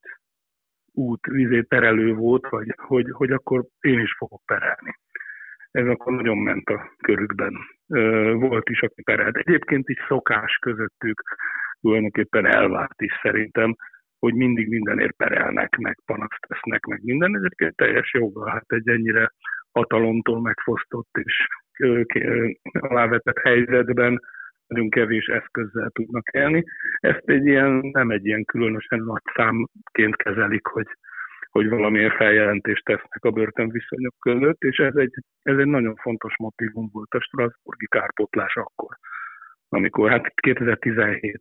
út, vizé perelő volt, vagy hogy, hogy akkor én is fogok perelni. Ez akkor nagyon ment a körükben. Volt is, aki perelt. Egyébként is szokás közöttük tulajdonképpen elvárt is szerintem, hogy mindig mindenért perelnek, meg panaszt tesznek, meg minden. Egyébként teljes joga, hát egy ennyire hatalomtól megfosztott és alávetett helyzetben nagyon kevés eszközzel tudnak élni. Ezt egy ilyen, nem egy ilyen különösen nagy számként kezelik, hogy, hogy valamiért feljelentést tesznek a börtönviszonyok között, és ez egy, ez egy nagyon fontos motivum volt a Strasburgi kárpotlás akkor, amikor hát 2017,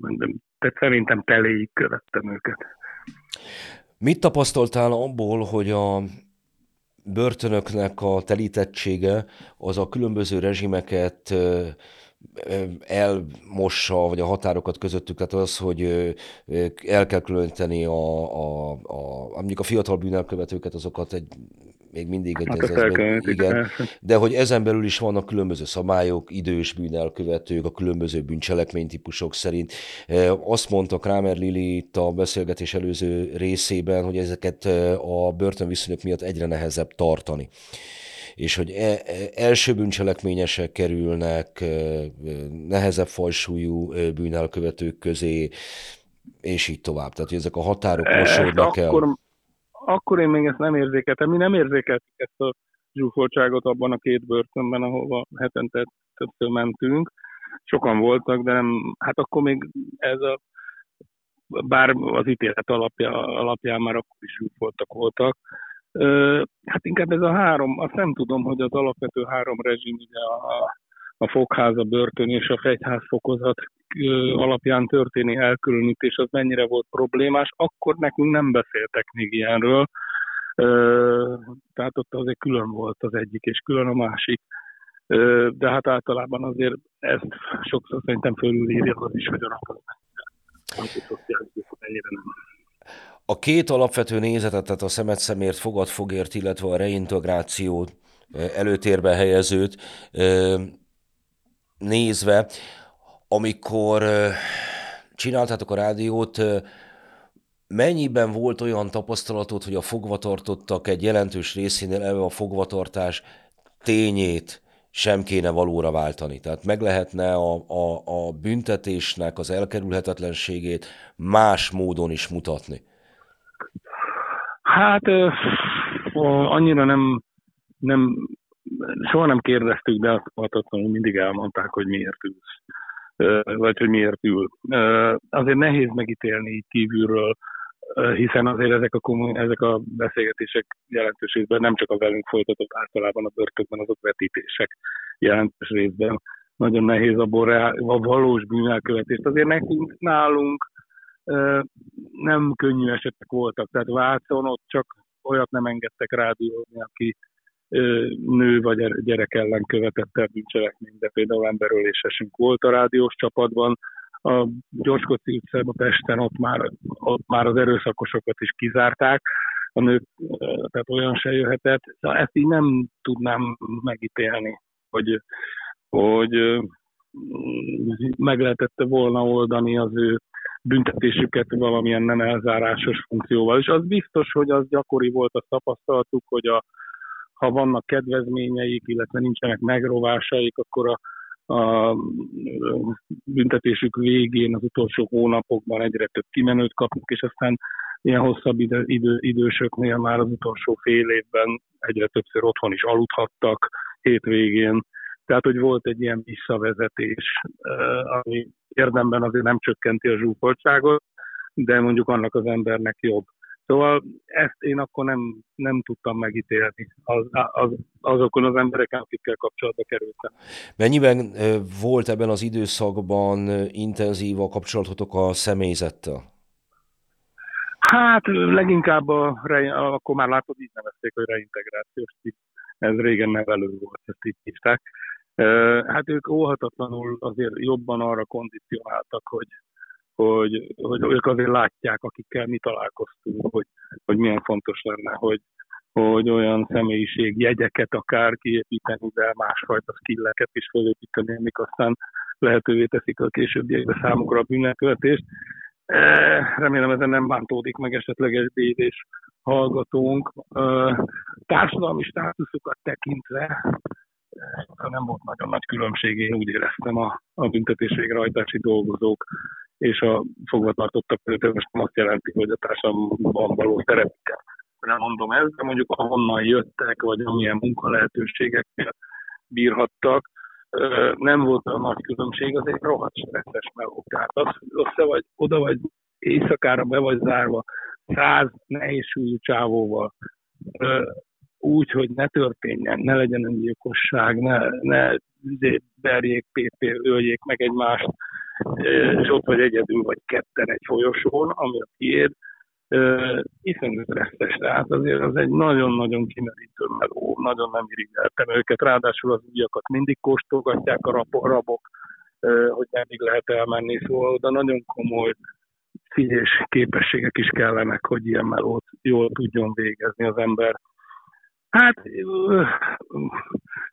mondom, tehát szerintem teléig követtem őket. Mit tapasztaltál abból, hogy a börtönöknek a telítettsége az a különböző rezsimeket elmossa, vagy a határokat közöttük, tehát az, hogy el kell különíteni a, a, a, mondjuk a fiatal bűnelkövetőket, azokat egy még mindig egy Hát ez, ez még, igen, de hogy ezen belül is vannak különböző szabályok, idős bűnelkövetők, a különböző bűncselekménytípusok szerint. E, Azt mondta Kramer Lili itt a beszélgetés előző részében, hogy ezeket e, a börtönviszonyok miatt egyre nehezebb tartani és hogy e, első bűncselekményesek kerülnek nehezebb fajsúlyú bűnelkövetők közé, és így tovább. Tehát, hogy ezek a határok mosódnak el. akkor, akkor én még ezt nem érzékeltem. Mi nem érzékeltük ezt a zsúfoltságot abban a két börtönben, ahova hetente többször mentünk. Sokan voltak, de nem, hát akkor még ez a, bár az ítélet alapja, alapján már akkor is zsúfoltak voltak. Ö, hát inkább ez a három, azt nem tudom, hogy az alapvető három rezsim, ugye a, a fogház, a börtön és a fegyház fokozat alapján történő elkülönítés, az mennyire volt problémás, akkor nekünk nem beszéltek még ilyenről. Tehát ott azért külön volt az egyik, és külön a másik. De hát általában azért ezt sokszor szerintem fölülírja az is, hogy a antiszociális mennyire nem. A két alapvető nézetet, tehát a szemet szemért, fogad fogért, illetve a reintegráció előtérbe helyezőt nézve, amikor csináltátok a rádiót, mennyiben volt olyan tapasztalatod, hogy a fogvatartottak egy jelentős részénél elve a fogvatartás tényét sem kéne valóra váltani. Tehát meg lehetne a, a, a büntetésnek az elkerülhetetlenségét más módon is mutatni. Hát annyira nem, nem, soha nem kérdeztük, de azt mindig elmondták, hogy miért ülsz, vagy hogy miért ül. Azért nehéz megítélni így kívülről, hiszen azért ezek a, kommun, ezek a beszélgetések jelentős részben nem csak a velünk folytatott általában a börtönben, azok vetítések jelentős részben. Nagyon nehéz abból reál, a valós bűnelkövetést. Azért nekünk, nálunk nem könnyű esetek voltak. Tehát Vácon ott csak olyat nem engedtek rádiózni, aki nő vagy gyerek ellen követett el bűncselekményt, de például emberölésesünk volt a rádiós csapatban. A Gyorskoci utcában Pesten ott már, ott már az erőszakosokat is kizárták, a nők, tehát olyan se jöhetett. De ezt így nem tudnám megítélni, hogy, hogy meg lehetett volna oldani az ő büntetésüket valamilyen nem elzárásos funkcióval. És az biztos, hogy az gyakori volt, a tapasztalatuk, hogy a, ha vannak kedvezményeik, illetve nincsenek megrovásaik, akkor a, a büntetésük végén, az utolsó hónapokban egyre több kimenőt kapnak, és aztán ilyen hosszabb idő, idő, idősöknél már az utolsó fél évben egyre többször otthon is aludhattak hétvégén, tehát, hogy volt egy ilyen visszavezetés, ami érdemben azért nem csökkenti a zsúfoltságot, de mondjuk annak az embernek jobb. Szóval ezt én akkor nem, nem tudtam megítélni az, az, azokon az embereken, akikkel kapcsolatba kerültem. Mennyiben volt ebben az időszakban intenzív a kapcsolatotok a személyzettel? Hát leginkább a, akkor már látod, így nevezték, hogy reintegrációs tiszt. Ez régen nevelő volt, ezt így hívták. Hát ők óhatatlanul azért jobban arra kondicionáltak, hogy, hogy, hogy ők azért látják, akikkel mi találkoztunk, hogy, hogy milyen fontos lenne, hogy, hogy olyan személyiség jegyeket akár kiépíteni, de másfajta skilleket is felépíteni, amik aztán lehetővé teszik a későbbiekben számukra a bűnelkövetést. Remélem ezen nem bántódik meg esetleg egy BD-s hallgatónk. Társadalmi státuszokat tekintve nem volt nagyon nagy különbség, én úgy éreztem a, a büntetés végrehajtási dolgozók és a fogvatartottak között. Most nem azt jelenti, hogy a társadalomban való szerepkel nem mondom ezt, de mondjuk ahonnan jöttek, vagy amilyen munkalehetőségekkel bírhattak, nem volt a nagy különbség, az egy rohadt stresszes meló. Tehát az, össze vagy, oda vagy éjszakára be vagy zárva, száz nehéz csávóval, úgy, hogy ne történjen, ne legyen öngyilkosság, ne, ne berjék, pépé, öljék meg egymást, és ott vagy egyedül, vagy ketten egy folyosón, ami a tiéd, iszonyú stresszes, tehát azért az egy nagyon-nagyon kimerítő meló, nagyon nem irigyeltem őket, ráadásul az újakat mindig kóstolgatják a rabok, hogy meddig lehet elmenni, szóval oda nagyon komoly figyelés képességek is kellenek, hogy ilyen melót jól tudjon végezni az ember. Hát,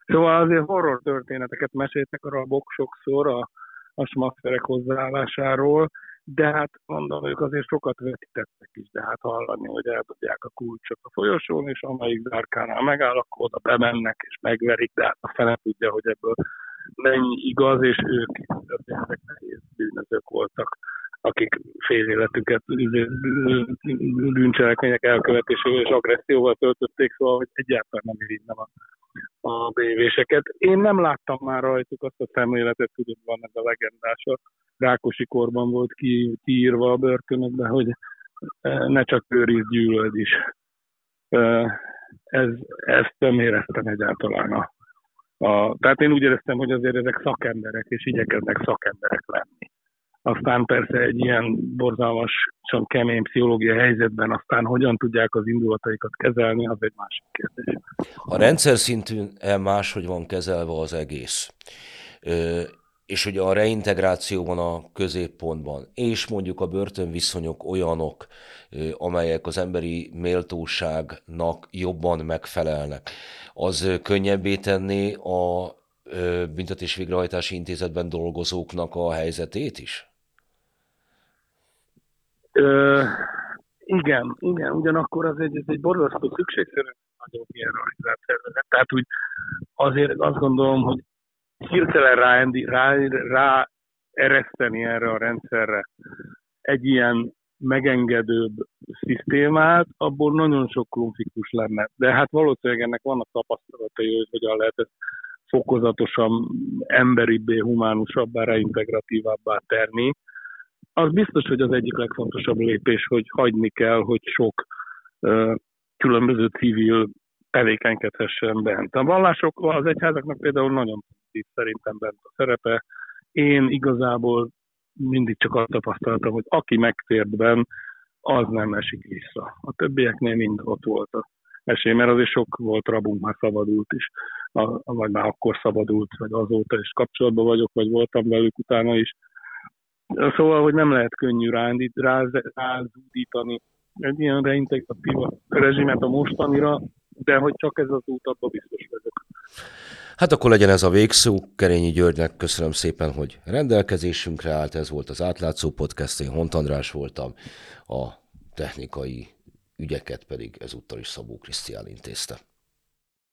szóval azért horror történeteket meséltek a rabok sokszor a, a smakszerek hozzáállásáról, de hát mondom, ők azért sokat vetítettek is, de hát hallani, hogy eldobják a kulcsot a folyosón, és amelyik zárkánál megáll, akkor oda bemennek és megverik, de hát a fele tudja, hogy ebből mennyi igaz, és ők ezek nehéz bűnözők voltak, akik fél életüket bűncselekmények elkövetésével és agresszióval töltötték, szóval hogy egyáltalán nem irigylem a, a bévéseket. Én nem láttam már rajtuk azt a szemléletet, hogy van ez a legendás, a Rákosi korban volt ki, kiírva a börtönökbe, hogy ne csak őriz gyűlöld is. Ez, ezt nem éreztem egyáltalán a, a, tehát én úgy éreztem, hogy azért ezek szakemberek, és igyekeznek szakemberek lenni. Aztán persze egy ilyen borzalmasan kemény pszichológiai helyzetben aztán hogyan tudják az indulataikat kezelni, az egy másik kérdés. A rendszer szintűn máshogy van kezelve az egész és hogy a reintegráció van a középpontban, és mondjuk a börtönviszonyok olyanok, amelyek az emberi méltóságnak jobban megfelelnek, az könnyebbé tenni a büntetés végrehajtási intézetben dolgozóknak a helyzetét is? Ö, igen, igen, ugyanakkor az egy, ez egy borzasztó szükségszerű nagyon hierarchizált szervezet. Tehát úgy azért azt gondolom, hogy hirtelen rá, rá, rá ereszteni erre a rendszerre egy ilyen megengedőbb szisztémát, abból nagyon sok konfliktus lenne. De hát valószínűleg ennek vannak tapasztalatai, hogy hogyan lehet ezt fokozatosan emberibbé, humánusabbá, reintegratívabbá tenni. Az biztos, hogy az egyik legfontosabb lépés, hogy hagyni kell, hogy sok uh, különböző civil tevékenykedhessen bent. A vallások, az egyházaknak például nagyon pozitív szerintem bent a szerepe. Én igazából mindig csak azt tapasztaltam, hogy aki megtért benn, az nem esik vissza. A többieknél mind ott volt a esély, mert azért sok volt rabunk, már szabadult is, a, vagy már akkor szabadult, vagy azóta is kapcsolatban vagyok, vagy voltam velük utána is. Szóval, hogy nem lehet könnyű rázúdítani egy ilyen reintegratív rezsimet a mostanira, de hogy csak ez az út, abban biztos vagyok. Hát akkor legyen ez a végszó. Kerényi Györgynek köszönöm szépen, hogy rendelkezésünkre állt. Ez volt az átlátszó podcast. Én Hont András voltam. A technikai ügyeket pedig ezúttal is Szabó Krisztián intézte.